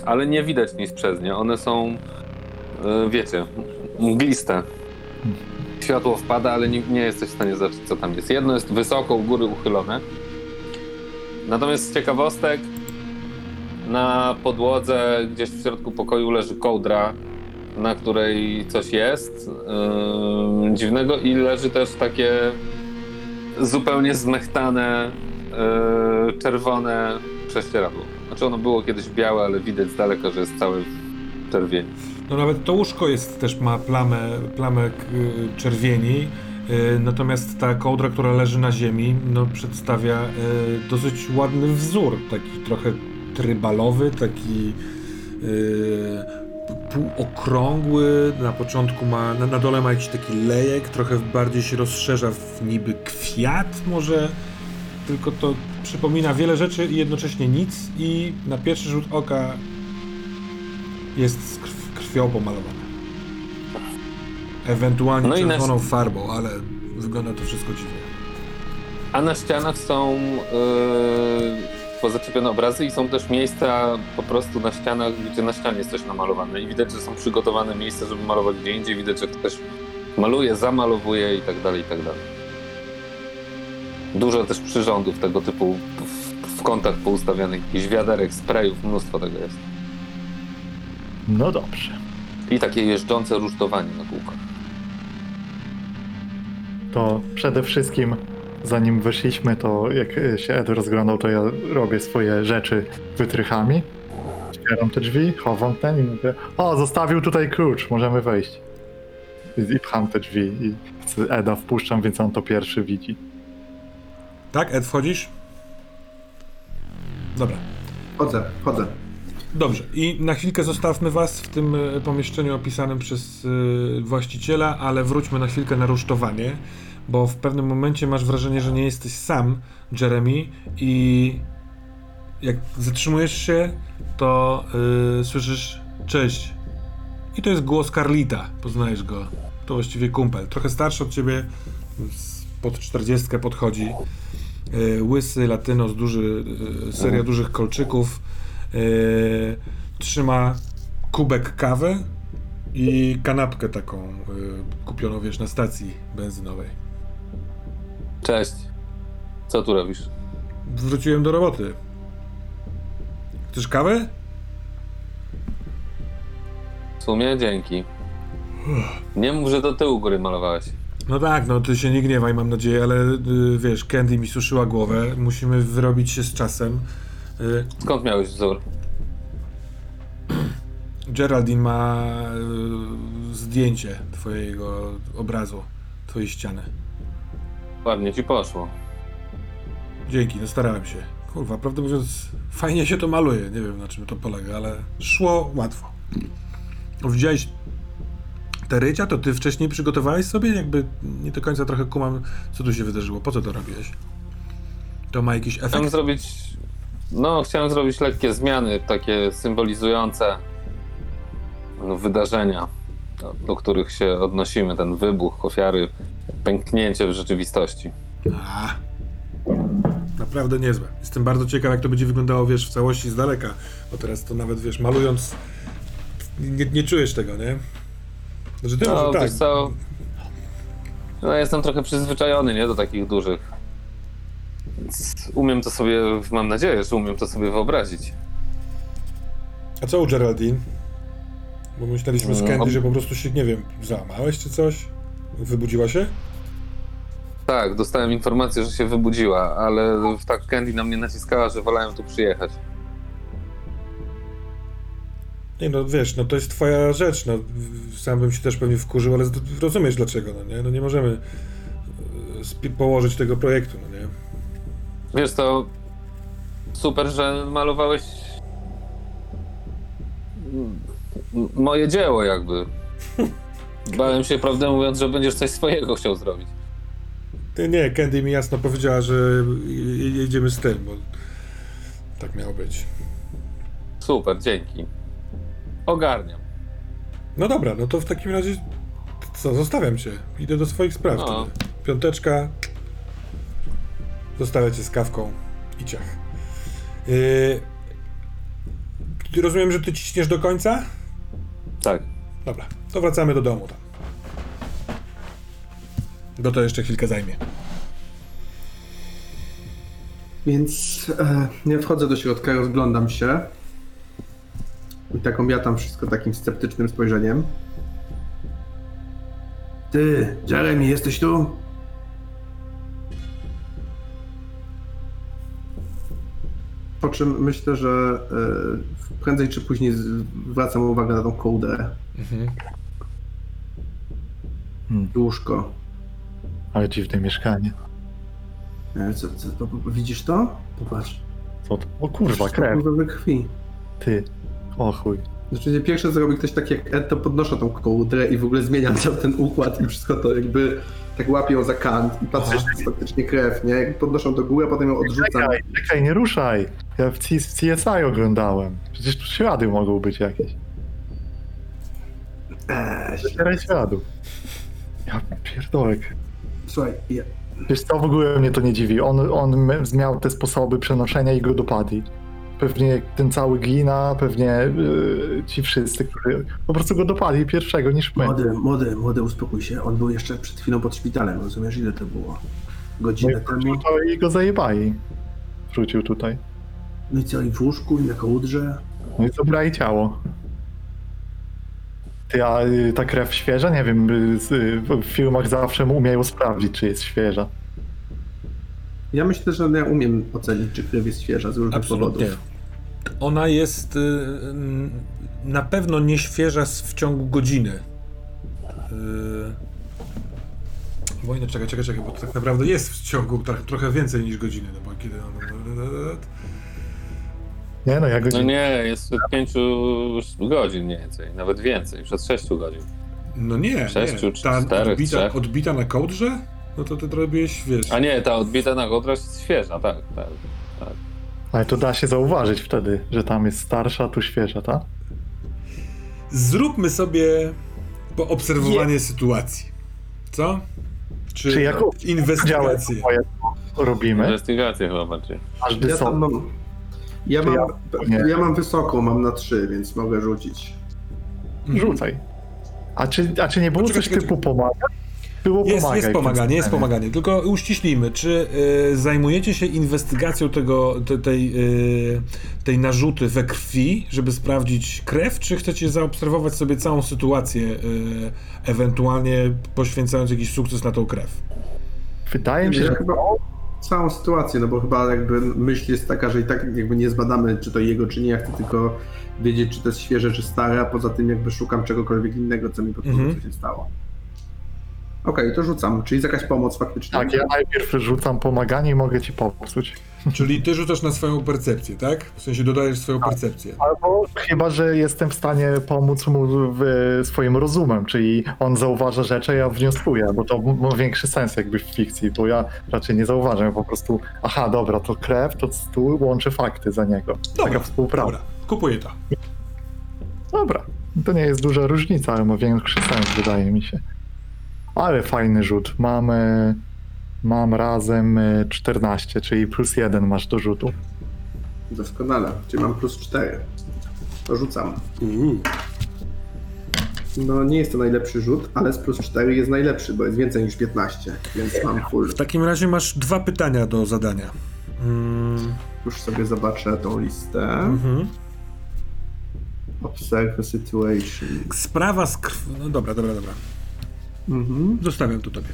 ale nie widać nic przez nie. One są, wiecie, mgliste. Światło wpada, ale nie, nie jesteś w stanie zobaczyć, co tam jest. Jedno jest wysoko, u góry uchylone. Natomiast z ciekawostek, na podłodze, gdzieś w środku pokoju leży kołdra, na której coś jest yy, dziwnego i leży też takie zupełnie zmechtane, yy, czerwone prześcieradło. Znaczy ono było kiedyś białe, ale widać z daleka, że jest całe w czerwieni. No nawet to łóżko jest też ma plamę, plamę k- czerwieni, y, natomiast ta kołdra, która leży na ziemi, no przedstawia y, dosyć ładny wzór, taki trochę trybalowy, taki półokrągły, na początku ma, na, dole ma jakiś taki lejek, trochę bardziej się rozszerza w niby kwiat może, tylko to przypomina wiele rzeczy i jednocześnie nic. I na pierwszy rzut oka jest z krw, krwią pomalowane. Ewentualnie No i na- czerwoną farbą, ale wygląda to wszystko dziwnie. A na ścianach są yy, pozaczepione obrazy i są też miejsca po prostu na ścianach, gdzie na ścianie jest coś namalowane i widać, że są przygotowane miejsca, żeby malować gdzie indziej. Widać, że ktoś maluje, zamalowuje i tak dalej, i tak dalej. Dużo też przyrządów tego typu w, w kątach poustawianych, jakichś wiaderek, sprayów, mnóstwo tego jest. No dobrze. I takie jeżdżące rusztowanie na kółkach. To przede wszystkim, zanim wyszliśmy, to jak się Ed rozglądał, to ja robię swoje rzeczy wytrychami. Otwieram te drzwi, chowam ten i mówię, o, zostawił tutaj klucz, możemy wejść. I, i pcham te drzwi i Eda wpuszczam, więc on to pierwszy widzi. Tak, Ed, wchodzisz? Dobra. Chodzę, chodzę. Dobrze, i na chwilkę zostawmy was w tym e, pomieszczeniu opisanym przez e, właściciela, ale wróćmy na chwilkę na rusztowanie, bo w pewnym momencie masz wrażenie, że nie jesteś sam, Jeremy, i jak zatrzymujesz się, to e, słyszysz cześć. I to jest głos Carlita, poznajesz go. To właściwie kumpel, trochę starszy od ciebie, pod 40 podchodzi. Łysy, latynos, duży, seria dużych kolczyków. E, trzyma kubek kawy i kanapkę taką e, kupioną, wiesz, na stacji benzynowej. Cześć. Co tu robisz? Wróciłem do roboty. Chcesz kawę? W sumie dzięki. Nie mów, że do tyłu góry malowałeś. No tak, no ty się nie gniewaj, mam nadzieję, ale y, wiesz, Candy mi suszyła głowę, musimy wyrobić się z czasem. Y, Skąd miałeś wzór? Geraldine ma y, zdjęcie twojego obrazu, twojej ściany. Ładnie ci poszło. Dzięki, no starałem się. Kurwa, prawdę mówiąc, fajnie się to maluje. Nie wiem na czym to polega, ale szło łatwo. Widziałeś te rycia? To ty wcześniej przygotowałeś sobie? Jakby nie do końca trochę kumam, co tu się wydarzyło. Po co to robiłeś? To ma jakiś Chciałem efekt? zrobić No, chciałem zrobić lekkie zmiany, takie symbolizujące no, wydarzenia, do, których się odnosimy. Ten wybuch, ofiary, pęknięcie w rzeczywistości. A, naprawdę niezłe. Jestem bardzo ciekaw, jak to będzie wyglądało, wiesz, w całości z daleka. Bo teraz to nawet, wiesz, malując, nie, nie czujesz tego, nie? Znaczy ty No, może tak. co, no, jestem trochę przyzwyczajony, nie, do takich dużych. Więc umiem to sobie, mam nadzieję, że umiem to sobie wyobrazić. A co u Geraldine? Bo myśleliśmy z No. Candy, że po prostu się, nie wiem, załamałeś czy coś? Wybudziła się? Tak, dostałem informację, że się wybudziła, ale tak Candy na mnie naciskała, że wolałem tu przyjechać. Nie no, wiesz, no to jest twoja rzecz, no sam bym się też pewnie wkurzył, ale rozumiesz dlaczego, no nie? No nie możemy e, położyć tego projektu, no nie? Wiesz to super, że malowałeś moje dzieło jakby. Bałem się, prawdę mówiąc, że będziesz coś swojego chciał zrobić. Ty nie, Candy mi jasno powiedziała, że je- jedziemy z tym, bo tak miało być. Super, dzięki. Ogarniam. No dobra, no to w takim razie co, zostawiam cię. Idę do swoich spraw No. Piąteczka. Zostawię cię z kawką i ciach. Yy... Rozumiem, że ty ciśniesz do końca? Tak. Dobra, to wracamy do domu tam. Bo to jeszcze chwilkę zajmie. Więc e, ja wchodzę do środka, rozglądam się i tak omiatam wszystko takim sceptycznym spojrzeniem. Ty, Jeremy, jesteś tu? Po czym myślę, że e, prędzej czy później zwracam uwagę na tą kołdrę. Mhm. Łóżko. Ale dziwne mieszkanie. E, Co, co, po- widzisz to? Popatrz. Co to? O kurwa, krew. Krwi. Ty. O chuj. Znaczy, pierwsze co robi ktoś tak jak Ed, to podnoszę tą kołdrę i w ogóle zmieniam cały ten układ i wszystko to jakby tak łapią za kant i patrzę, Aha. że jest faktycznie krew, nie? Jak podnoszą do góry, a potem ją odrzucam. Czekaj, czekaj, nie ruszaj. Ja w CSI oglądałem. Przecież tu ślady mogą być jakieś. Eee, Zacieraj śladów. Ja pierdolek. słuchaj, ja, Wiesz co, w ogóle mnie to nie dziwi. On, on miał te sposoby przenoszenia i go dopadli. Pewnie ten cały glina, pewnie yy, ci wszyscy, którzy po prostu go dopadli pierwszego niż my. młody, młody, młody, uspokój się. On był jeszcze przed chwilą pod szpitalem, rozumiesz ile to było? No Godzinę i temu. to i go zajebali. Wrócił tutaj. No i co, i w łóżku, i na kołdrze? No i zabrali ciało. Ty, a y, ta krew świeża? Nie wiem, y, y, w filmach zawsze umieją sprawdzić, czy jest świeża. Ja myślę, że ja umiem ocenić, czy krew jest świeża z różnych Absolutnie. powodów. Ona jest y, na pewno nieświeża w ciągu godziny. Yy... Wojna, czekaj, czekaj, czekaj, bo to tak naprawdę jest w ciągu trochę, trochę więcej niż godziny, no bo kiedy. Nie no, ja go No nie, jest od 5 godzin mniej więcej, nawet więcej, przed 6 godzin. No nie, Sześciu nie. czy Ta czterech, odbita, trzech. odbita na kołdrze? No to ty robiłeś, wiesz... A nie, ta odbita na kołdra jest świeża, tak, tak. tak. Ale to da się zauważyć wtedy, że tam jest starsza, tu świeża, tak? Zróbmy sobie poobserwowanie sytuacji. Co? Czy, Czy jako inwestygację? Moje robimy? Investigacje chyba bardziej. Każdy Ja, tam są. mam, ja, Czy mam, ja- ja, mam wysoką, mam na 3, więc mogę rzucić. Rzucaj. A czy, a czy nie było Poczekaj, coś czekaj, typu pomaga? Było Jest, pomagaj jest pomaganie, jest pomaganie. Tylko uściślimy, czy y, zajmujecie się inwestygacją tego, te, tej, y, tej narzuty we krwi, żeby sprawdzić krew, czy chcecie zaobserwować sobie całą sytuację, y, ewentualnie poświęcając jakiś sukces na tą krew? Wydaje mi się, że chyba całą sytuację, no bo chyba jakby myśl jest taka, że i tak jakby nie zbadamy, czy to jego, czy nie. Ja chcę tylko wiedzieć, czy to jest świeże, czy stare, a poza tym jakby szukam czegokolwiek innego, co mi podpowie, Mhm. co się stało. Okej, to rzucam. Czyli jest jakaś pomoc faktycznie. tak, ja najpierw rzucam pomaganie i mogę ci popsuć. Czyli ty rzucasz na swoją percepcję, tak? W sensie dodajesz swoją percepcję. Albo chyba, że jestem w stanie pomóc mu w swoim rozumem, czyli on zauważa rzeczy, a ja wnioskuję, bo to ma większy sens jakby w fikcji, bo ja raczej nie zauważam, po prostu aha, dobra, to krew, to stół, łączę fakty za niego. Taka współpraca. Dobra, kupuję to. Dobra, to nie jest duża różnica, ale ma większy sens, wydaje mi się. Ale fajny rzut. Mamy. Mam razem y, 14, czyli plus 1 masz do rzutu. Doskonale, czyli mam plus 4. To rzucam. Uuu. No nie jest to najlepszy rzut, ale z plus 4 jest najlepszy, bo jest więcej niż 15, więc mam full. W takim razie masz dwa pytania do zadania. Mm, Już sobie zobaczę tą listę. mhm. Observe the situation. Sprawa z krwi. No dobra, dobra, dobra. Mhm. Zostawiam to tobie.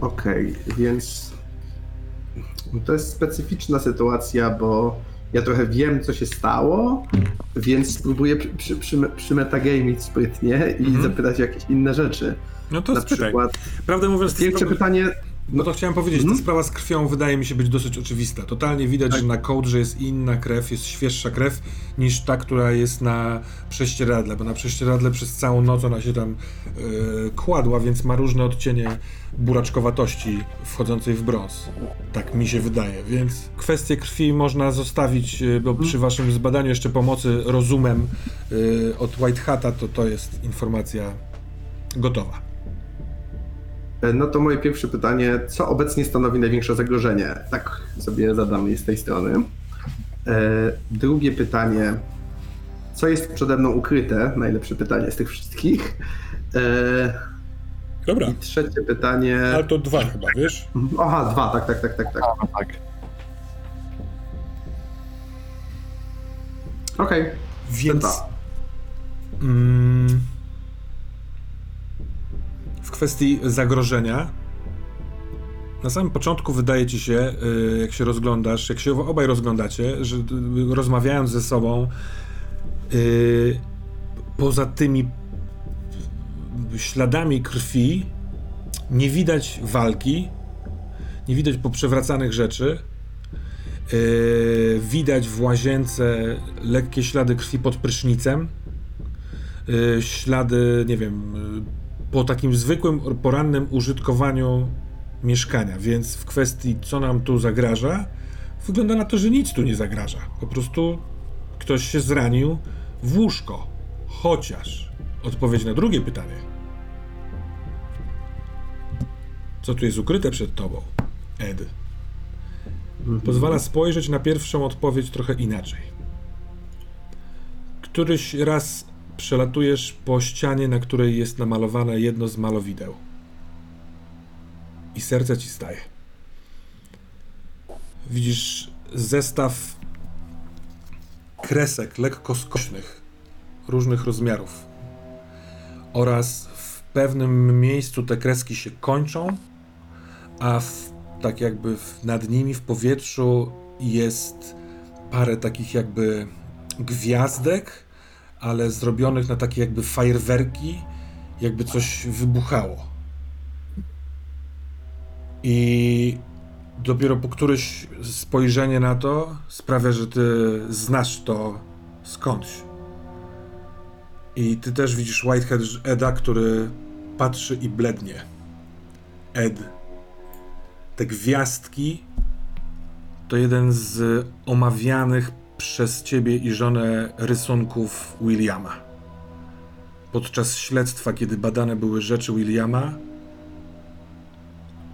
Okej, więc to jest specyficzna sytuacja, bo ja trochę wiem, co się stało, więc spróbuję przy, przy, przy, sprytnie i Mhm. zapytać o jakieś inne rzeczy. No to Na spytaj. przykład, Prawdę mówiąc, pierwsze sprawa, pytanie, no to chciałem powiedzieć, Mhm. ta sprawa z krwią wydaje mi się być dosyć oczywista. Totalnie widać, Tak. że na kołdrze jest inna krew, jest świeższa krew niż ta, która jest na prześcieradle, bo na prześcieradle przez całą noc ona się tam yy, kładła, więc ma różne odcienie buraczkowatości wchodzącej w brąz. Tak mi się wydaje, więc kwestię krwi można zostawić, yy, bo przy waszym zbadaniu jeszcze pomocy rozumem yy, od White Hata, to to jest informacja gotowa. No to moje pierwsze pytanie, co obecnie stanowi największe zagrożenie? Tak sobie zadam je z tej strony. E, drugie pytanie, co jest przede mną ukryte? Najlepsze pytanie z tych wszystkich. E, Dobra, I trzecie pytanie. ale to dwa chyba, wiesz? Aha, dwa, tak, tak, tak, tak, tak. No tak. Okej. Więc. Dwa. Mm, w kwestii zagrożenia. Na samym początku wydaje ci się, y, jak się rozglądasz, jak się obaj rozglądacie, że y, rozmawiając ze sobą, y, poza tymi śladami krwi nie widać walki, nie widać poprzewracanych rzeczy. Widać w łazience lekkie ślady krwi pod prysznicem. Ślady, nie wiem, po takim zwykłym porannym użytkowaniu mieszkania, więc w kwestii co nam tu zagraża, wygląda na to, że nic tu nie zagraża. Po prostu ktoś się zranił w łóżko. Chociaż odpowiedź na drugie pytanie. Co tu jest ukryte przed tobą, Ed? pozwala spojrzeć na pierwszą odpowiedź trochę inaczej. Któryś raz przelatujesz po ścianie, na której jest namalowane jedno z malowideł. I serce ci staje. Widzisz zestaw kresek lekko skośnych, różnych rozmiarów. Oraz w pewnym miejscu te kreski się kończą, a w tak jakby w, nad nimi w powietrzu jest parę takich jakby gwiazdek, ale zrobionych na takie jakby fajerwerki, jakby coś wybuchało. I dopiero po któreś spojrzenie na to sprawia, że ty znasz to skądś. I ty też widzisz Whitehead Eda, który patrzy i blednie. Ed te gwiazdki to jeden z omawianych przez ciebie i żonę rysunków Williama. Podczas śledztwa, kiedy badane były rzeczy Williama,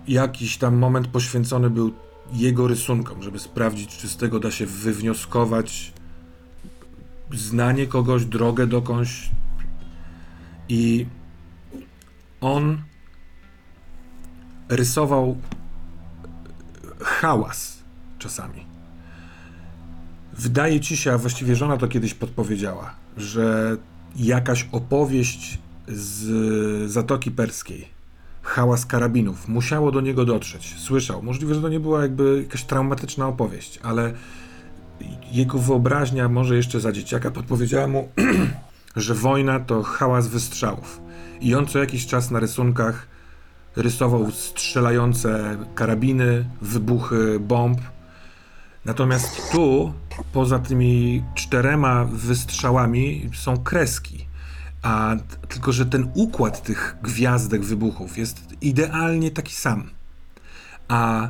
jakiś tam moment poświęcony był jego rysunkom, żeby sprawdzić, czy z tego da się wywnioskować znanie kogoś, drogę dokądś. I on rysował hałas czasami. Wydaje ci się, a właściwie żona to kiedyś podpowiedziała, że jakaś opowieść z Zatoki Perskiej, hałas karabinów, musiało do niego dotrzeć. Słyszał. Możliwe, że to nie była jakby jakaś traumatyczna opowieść, ale jego wyobraźnia, może jeszcze za dzieciaka, podpowiedziała mu, że wojna to hałas wystrzałów. I on co jakiś czas na rysunkach rysował strzelające karabiny, wybuchy bomb. Natomiast tu, poza tymi czterema wystrzałami, są kreski. A tylko, że ten układ tych gwiazdek wybuchów jest idealnie taki sam. A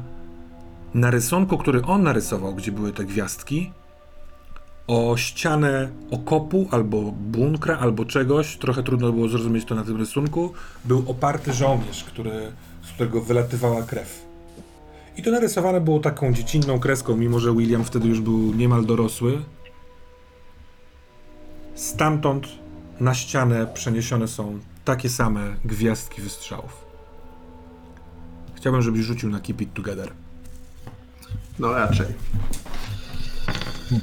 na rysunku, który on narysował, gdzie były te gwiazdki, o ścianę okopu albo bunkra, albo czegoś, trochę trudno było zrozumieć to na tym rysunku, był oparty żołnierz, który, z którego wylatywała krew. I to narysowane było taką dziecinną kreską, mimo że William wtedy już był niemal dorosły. Stamtąd na ścianę przeniesione są takie same gwiazdki wystrzałów. Chciałbym, żebyś rzucił na Keep It Together. No raczej. Eee,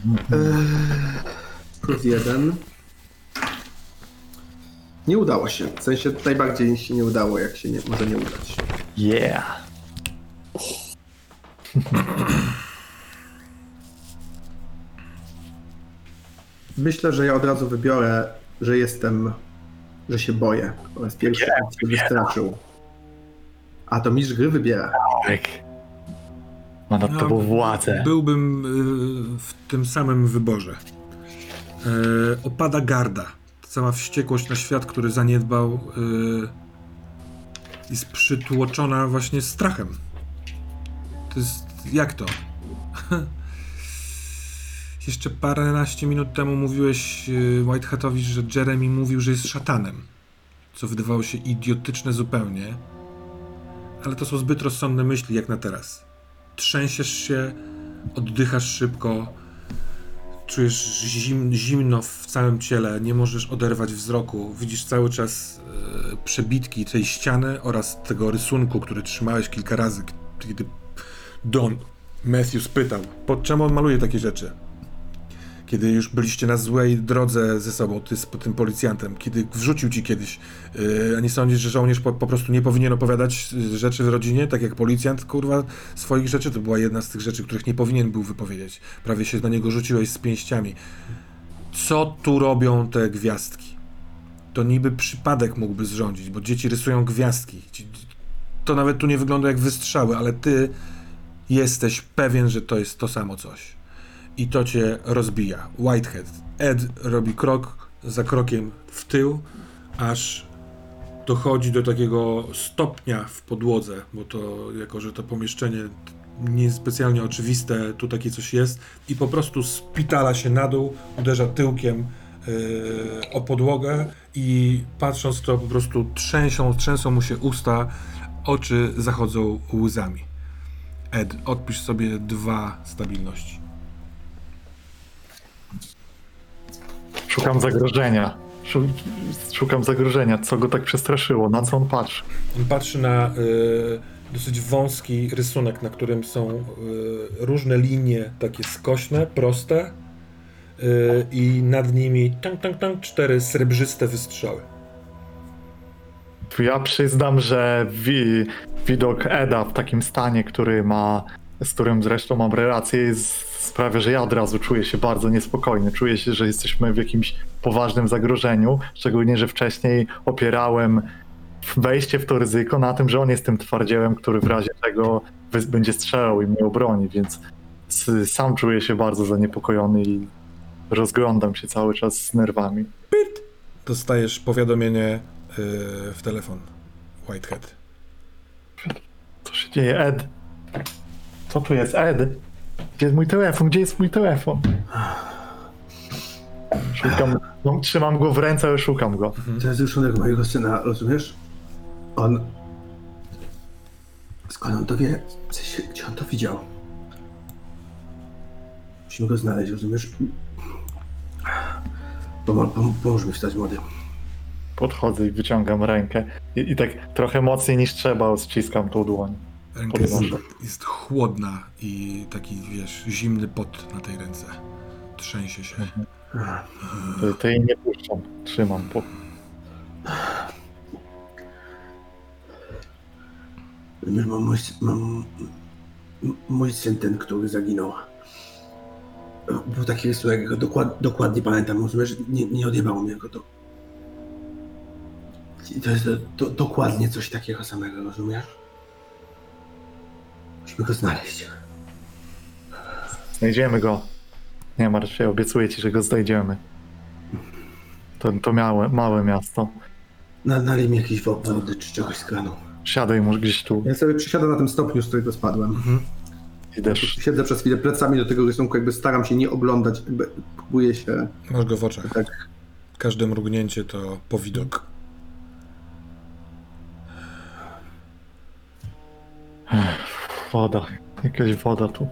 plus jeden. Nie udało się. W sensie najbardziej się nie udało, jak się nie, może nie udać. Yeah. Myślę, że ja od razu wybiorę, że jestem, że się boję. Po raz pierwszy się wystraszył. A to mistrz gry wybiera. Tak. Ma nad No, tobą władzę. Byłbym y, w tym samym wyborze. E, opada garda. Cała wściekłość na świat, który zaniedbał, y, jest przytłoczona właśnie strachem. To jest. Jak to? Jeszcze paręnaście minut temu mówiłeś y, Whitehatowi, że Jeremy mówił, że jest szatanem. Co wydawało się idiotyczne zupełnie. Ale to są zbyt rozsądne myśli, jak na teraz trzęsiesz się, oddychasz szybko, czujesz zim, zimno w całym ciele, nie możesz oderwać wzroku, widzisz cały czas e, przebitki tej ściany oraz tego rysunku, który trzymałeś kilka razy, kiedy Don Matthews pytał, po czemu on maluje takie rzeczy? Kiedy już byliście na złej drodze ze sobą, ty z tym policjantem, kiedy wrzucił ci kiedyś, yy, a nie sądzisz, że żołnierz po, po prostu nie powinien opowiadać y, rzeczy w rodzinie, tak jak policjant, kurwa, swoich rzeczy? To była jedna z tych rzeczy, których nie powinien był wypowiedzieć. Prawie się na niego rzuciłeś z pięściami. Co tu robią te gwiazdki? To niby przypadek mógłby zrządzić, bo dzieci rysują gwiazdki. To nawet tu nie wygląda jak wystrzały, ale ty jesteś pewien, że to jest to samo coś. I to cię rozbija. Whitehead. Ed robi krok za krokiem w tył, aż dochodzi do takiego stopnia w podłodze, bo to jako, że to pomieszczenie niespecjalnie oczywiste, tu takie coś jest i po prostu spitala się na dół, uderza tyłkiem yy, o podłogę i patrząc to po prostu trzęsą, trzęsą mu się usta, oczy zachodzą łzami. Ed, odpisz sobie dwa stabilności. Szukam zagrożenia. Szu- Szukam zagrożenia. Co go tak przestraszyło? Na co on patrzy? On patrzy na y, dosyć wąski rysunek, na którym są y, różne linie takie skośne, proste y, i nad nimi tank, tank, tank, cztery srebrzyste wystrzały. Ja przyznam, że wi- widok Eda w takim stanie, który ma, z którym zresztą mam relację, sprawia, że ja od razu czuję się bardzo niespokojny. Czuję się, że jesteśmy w jakimś poważnym zagrożeniu, szczególnie, że wcześniej opierałem wejście w to ryzyko na tym, że on jest tym twardziełem, który w razie tego będzie strzelał i mnie obroni, więc sam czuję się bardzo zaniepokojony i rozglądam się cały czas z nerwami. Dostajesz powiadomienie w telefon. Whitehead. Co się dzieje, Ed? Co tu jest, Ed? Gdzie jest mój telefon? Gdzie jest mój telefon? Szukam, no, trzymam go w ręce, ale szukam go. To jest rysunek mojego syna, rozumiesz? On... Skąd on to wie? Gdzie on to widział? Musimy go znaleźć, rozumiesz? Pom- pom- pomóż mi wstać, młody. Podchodzę i wyciągam rękę. I, I tak trochę mocniej niż trzeba ściskam tą dłoń. Ręka jest, jest chłodna i taki, wiesz, zimny pot na tej ręce. Trzęsie się. To, to jej nie puszczam. Trzymam. Po... Rozumiesz, mam mój, mam, mój syn ten, który zaginął. Był taki rysunek, jak go dokład, dokładnie pamiętam, rozumiesz? Nie, nie odjebało mnie go to. I to jest do, do, dokładnie coś takiego samego, rozumiesz? Musimy go znaleźć. Znajdziemy go. Nie martw się, obiecuję ci, że go znajdziemy. To, to małe, małe miasto. Na, nalej mi wo- wody czy czegoś z kranu. Siadaj może gdzieś tu. Ja sobie przysiadam na tym stopniu, z którego spadłem. Idziesz. Siedzę przez chwilę plecami do tego rysunku, jakby staram się nie oglądać, jakby próbuję się Masz go w oczach. tak Każde mrugnięcie to powidok. Woda. Jakaś woda tu.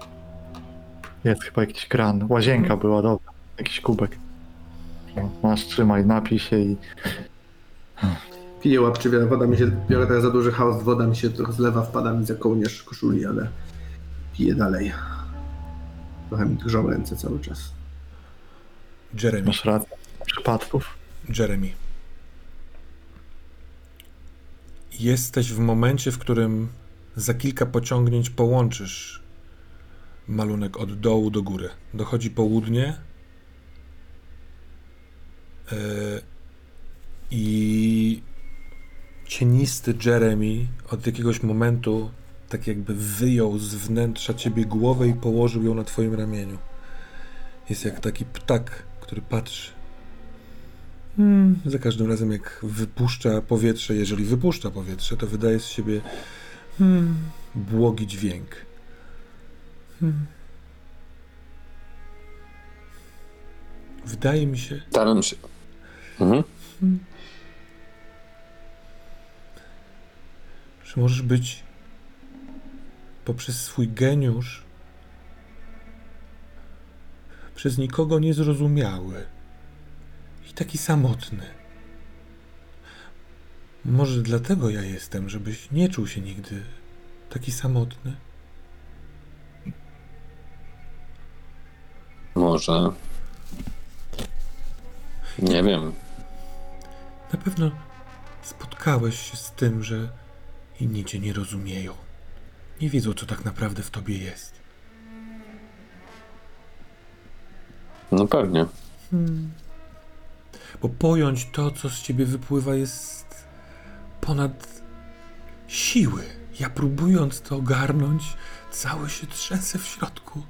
Jest chyba jakiś kran. Łazienka była, dobra. Jakiś kubek. No, Masz, trzymaj, napij się i... piję łapczywie, woda mi się, biorę teraz za duży chaos, woda mi się rozlewa, wpada mi za kołnierz koszuli, ale piję dalej. Trochę mi drżą ręce cały czas. Jeremy. Masz rację. Przypadków. Jeremy. Jesteś w momencie, w którym za kilka pociągnięć połączysz malunek od dołu do góry. Dochodzi południe yy, i cienisty Jeremy od jakiegoś momentu tak jakby wyjął z wnętrza ciebie głowę i położył ją na twoim ramieniu. Jest jak taki ptak, który patrzy. Hmm, za każdym razem, jak wypuszcza powietrze, jeżeli wypuszcza powietrze, to wydaje z siebie hmm, błogi dźwięk. Hmm. Wydaje mi się, Staram się. Mhm. że możesz być poprzez swój geniusz przez nikogo niezrozumiały i taki samotny. Może dlatego ja jestem, żebyś nie czuł się nigdy taki samotny. Może. Nie wiem. Na pewno spotkałeś się z tym, że inni cię nie rozumieją. Nie wiedzą, co tak naprawdę w tobie jest. No pewnie. Bo pojąć to, co z ciebie wypływa, jest ponad siły. Ja próbując to ogarnąć, cały się trzęsę w środku.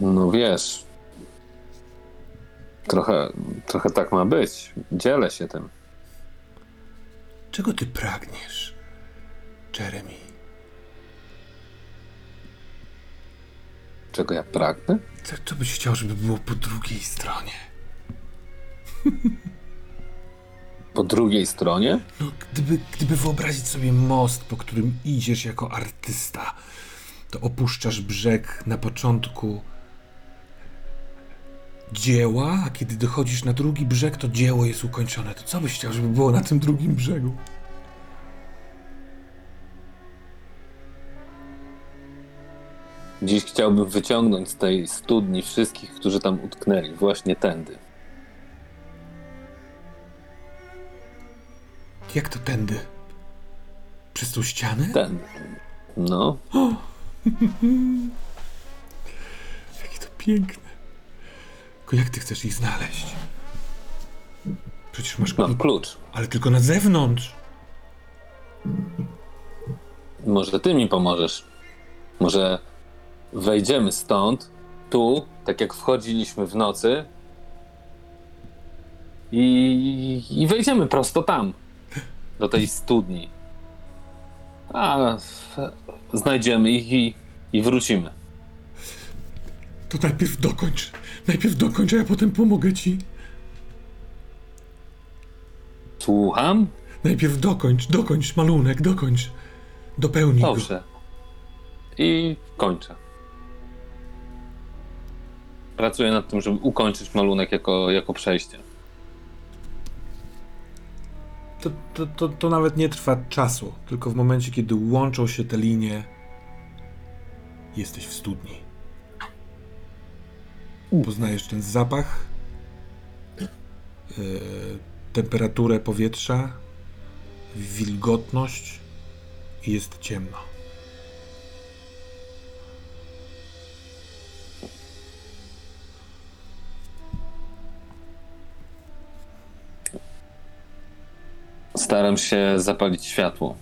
No wiesz. Trochę, trochę tak ma być. Dzielę się tym. Czego ty pragniesz, Jeremy? Czego ja pragnę? Co, co byś chciał, żeby było po drugiej stronie? Po drugiej stronie? No, gdyby, gdyby wyobrazić sobie most, po którym idziesz jako artysta, to opuszczasz brzeg na początku dzieła, a kiedy dochodzisz na drugi brzeg, to dzieło jest ukończone. To co byś chciał, żeby było na tym drugim brzegu? Dziś chciałbym wyciągnąć z tej studni wszystkich, którzy tam utknęli, właśnie tędy. Jak to tędy? Przez tą ścianę? Tędy. No, Jakie to piękne. Tylko jak ty chcesz ich znaleźć? Przecież masz mam klucz, klucz. ale tylko na zewnątrz. Może ty mi pomożesz. Może wejdziemy stąd, tu, tak jak wchodziliśmy w nocy i, i wejdziemy prosto tam, do tej studni. A znajdziemy ich i, i wrócimy. To najpierw dokończ. Najpierw dokończ, a ja potem pomogę ci. Słucham? Najpierw dokończ, dokończ malunek, dokończ. Dopełnij go. Dobrze. I kończę. Pracuję nad tym, żeby ukończyć malunek jako, jako przejście. To, to, to, to nawet nie trwa czasu, tylko w momencie, kiedy łączą się te linie, jesteś w studni. Poznajesz ten zapach, yy, temperaturę powietrza, wilgotność i jest ciemno. Staram się zapalić światło.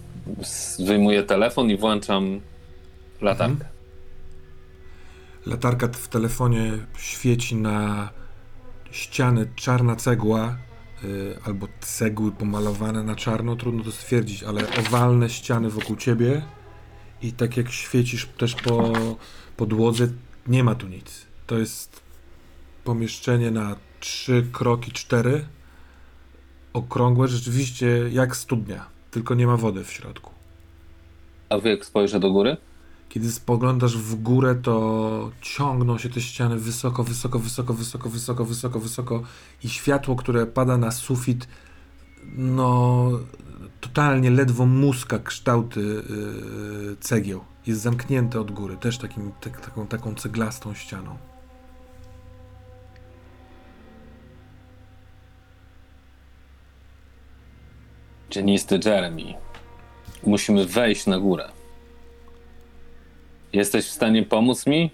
Wyjmuję telefon i włączam latarkę. Latarka w telefonie świeci na ściany czarna cegła y, albo cegły pomalowane na czarno, trudno to stwierdzić, ale owalne ściany wokół ciebie i tak jak świecisz też po podłodze, nie ma tu nic. To jest pomieszczenie na trzy kroki, cztery, okrągłe, rzeczywiście jak studnia, tylko nie ma wody w środku. A wy jak spojrzę do góry? Kiedy spoglądasz w górę, to ciągną się te ściany wysoko, wysoko, wysoko, wysoko, wysoko, wysoko, wysoko i światło, które pada na sufit, no totalnie ledwo muska kształty yy, cegieł. Jest zamknięte od góry, też takim, tak, taką, taką ceglastą ścianą. Cienisty Jeremy. Musimy wejść na górę. Jesteś w stanie pomóc mi?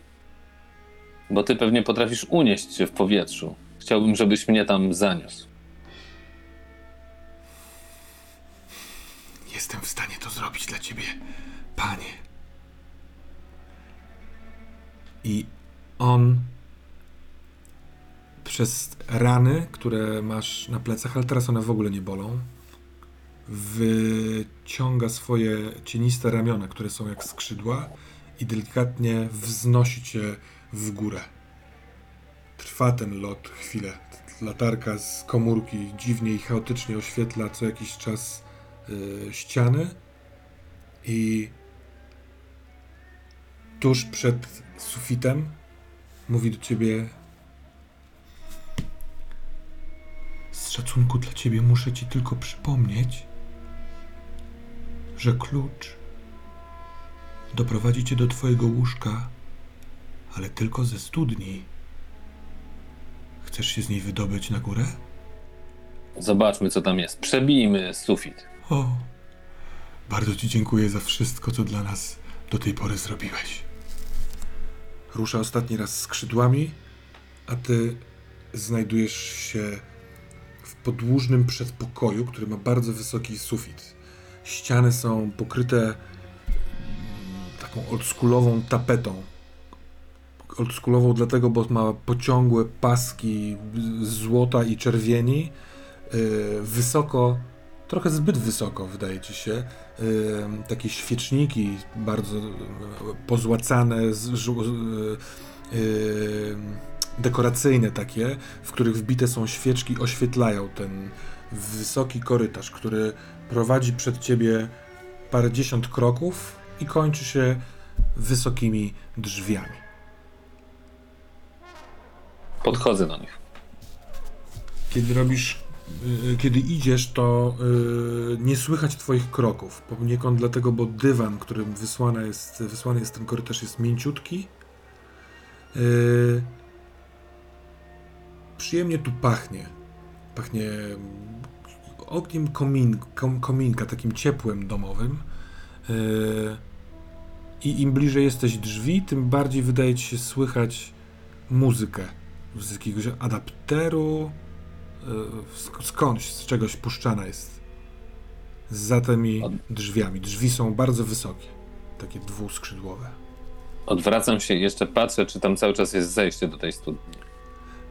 Bo ty pewnie potrafisz unieść się w powietrzu. Chciałbym, żebyś mnie tam zaniósł. Jestem w stanie to zrobić dla ciebie, panie. I on przez rany, które masz na plecach, ale teraz one w ogóle nie bolą, wyciąga swoje cieniste ramiona, które są jak skrzydła i delikatnie wznosi cię w górę. Trwa ten lot chwilę. Latarka z komórki dziwnie i chaotycznie oświetla co jakiś czas y, ściany i tuż przed sufitem mówi do ciebie z szacunku dla ciebie muszę ci tylko przypomnieć, że klucz doprowadzi cię do twojego łóżka, ale tylko ze studni. Chcesz się z niej wydobyć na górę? Zobaczmy, co tam jest. Przebijmy sufit. O, bardzo Ci dziękuję za wszystko, co dla nas do tej pory zrobiłeś. Rusza ostatni raz skrzydłami, a Ty znajdujesz się w podłużnym przedpokoju, który ma bardzo wysoki sufit. Ściany są pokryte taką oldschoolową tapetą. Oldschoolową dlatego, bo ma pociągłe paski złota i czerwieni. Yy, wysoko trochę zbyt wysoko, wydaje ci się. Ym, takie świeczniki bardzo y, pozłacane, z, y, y, dekoracyjne takie, w których wbite są świeczki, oświetlają ten wysoki korytarz, który prowadzi przed ciebie parędziesiąt kroków i kończy się wysokimi drzwiami. Podchodzę do nich. Kiedy robisz, y, kiedy idziesz, to y, nie słychać twoich kroków. Poniekąd dlatego, bo dywan, którym wysłana jest, wysłany jest ten korytarz, jest mięciutki. Y, przyjemnie tu pachnie. Pachnie ogniem komin, kom, kominka, takim ciepłem domowym. Y, I im bliżej jesteś drzwi, tym bardziej wydaje ci się słychać muzykę z jakiegoś adapteru, sk- skądś, z czegoś puszczana jest. Za tymi drzwiami. Drzwi są bardzo wysokie, takie dwuskrzydłowe. Odwracam się i jeszcze patrzę, czy tam cały czas jest zejście do tej studni.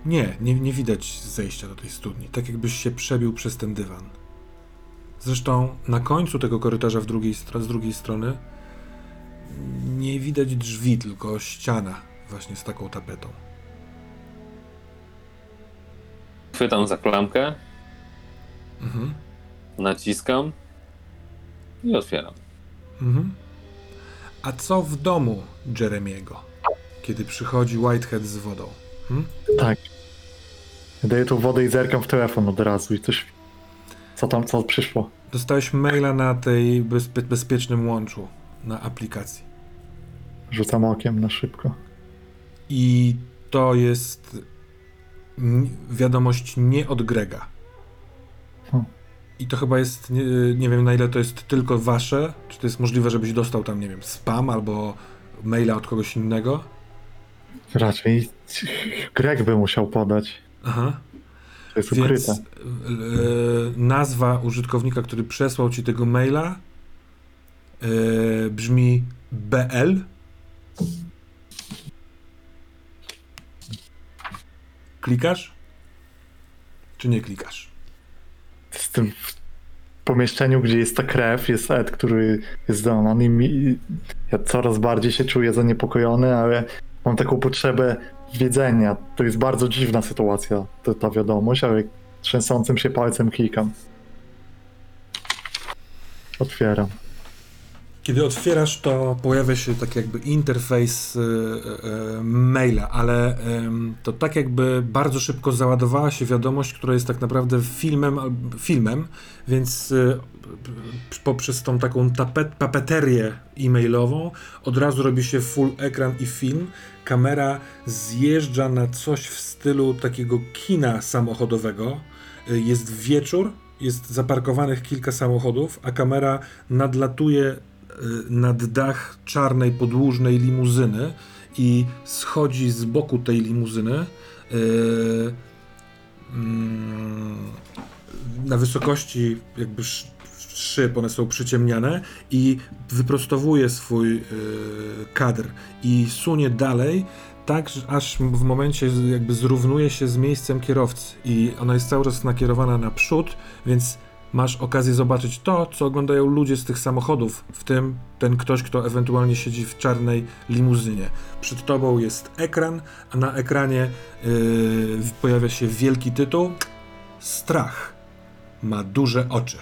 Nie, nie, nie widać zejścia do tej studni, tak jakbyś się przebił przez ten dywan. Zresztą na końcu tego korytarza drugiej, z drugiej strony nie widać drzwi, tylko ściana właśnie z taką tapetą. Chwytam za klamkę, Mhm. naciskam i otwieram. Mhm. A co w domu Jeremiego, kiedy przychodzi Whitehead z wodą? Hmm? Tak. Daję tu wodę i zerkam w telefon od razu i coś. Co tam, co przyszło? Dostałeś maila na tej bezpie- bezpiecznym łączu, na aplikacji. Rzucam okiem na szybko. I to jest wiadomość nie od Grega. Hmm. I to chyba jest, nie, nie wiem na ile to jest tylko wasze, czy to jest możliwe, żebyś dostał tam, nie wiem, spam albo maila od kogoś innego. Raczej Greg by musiał podać. Aha. To jest Więc ukryte. e, nazwa użytkownika, który przesłał ci tego maila e, brzmi BL. Klikasz? Czy nie klikasz? W tym pomieszczeniu, gdzie jest ta krew, jest Ed, który jest Donan i ja coraz bardziej się czuję zaniepokojony, ale mam taką potrzebę wiedzenia. To jest bardzo dziwna sytuacja, to, ta wiadomość, ale trzęsącym się palcem klikam. Otwieram. Kiedy otwierasz, to pojawia się tak jakby interfejs e, e, maila, ale to tak jakby bardzo szybko załadowała się wiadomość, która jest tak naprawdę filmem, filmem więc poprzez tą taką tapet, papeterię e-mailową od razu robi się full ekran i film. Kamera zjeżdża na coś w stylu takiego kina samochodowego. E, Jest wieczór, jest zaparkowanych kilka samochodów, a kamera nadlatuje y, nad dach czarnej podłużnej limuzyny i schodzi z boku tej limuzyny y, mm, na wysokości jakby szyb, one są przyciemniane i wyprostowuje swój y, kadr i sunie dalej tak, aż w momencie jakby zrównuje się z miejscem kierowcy i ona jest cały czas nakierowana naprzód, więc masz okazję zobaczyć to, co oglądają ludzie z tych samochodów, w tym ten ktoś, kto ewentualnie siedzi w czarnej limuzynie. Przed tobą jest ekran, a na ekranie yy, pojawia się wielki tytuł Strach ma duże oczy.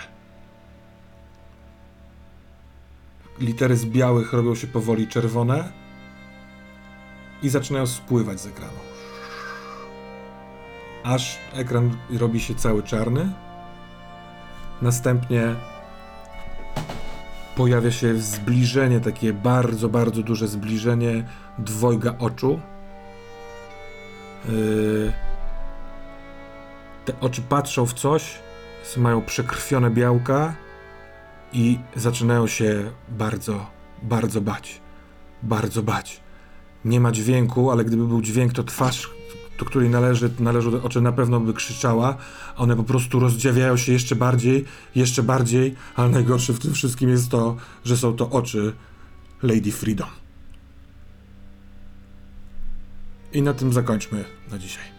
Litery z białych robią się powoli czerwone i zaczynają spływać z ekranu. Aż ekran robi się cały czarny. Następnie pojawia się zbliżenie, takie bardzo, bardzo duże zbliżenie dwojga oczu. Yy, te oczy patrzą w coś, mają przekrwione białka i zaczynają się bardzo, bardzo bać. Bardzo bać. Nie ma dźwięku, ale gdyby był dźwięk, to twarz, do której należy, należą oczy, na pewno by krzyczała. One po prostu rozdziawiają się jeszcze bardziej, jeszcze bardziej, ale najgorsze w tym wszystkim jest to, że są to oczy Lady Freedom. I na tym zakończmy na dzisiaj.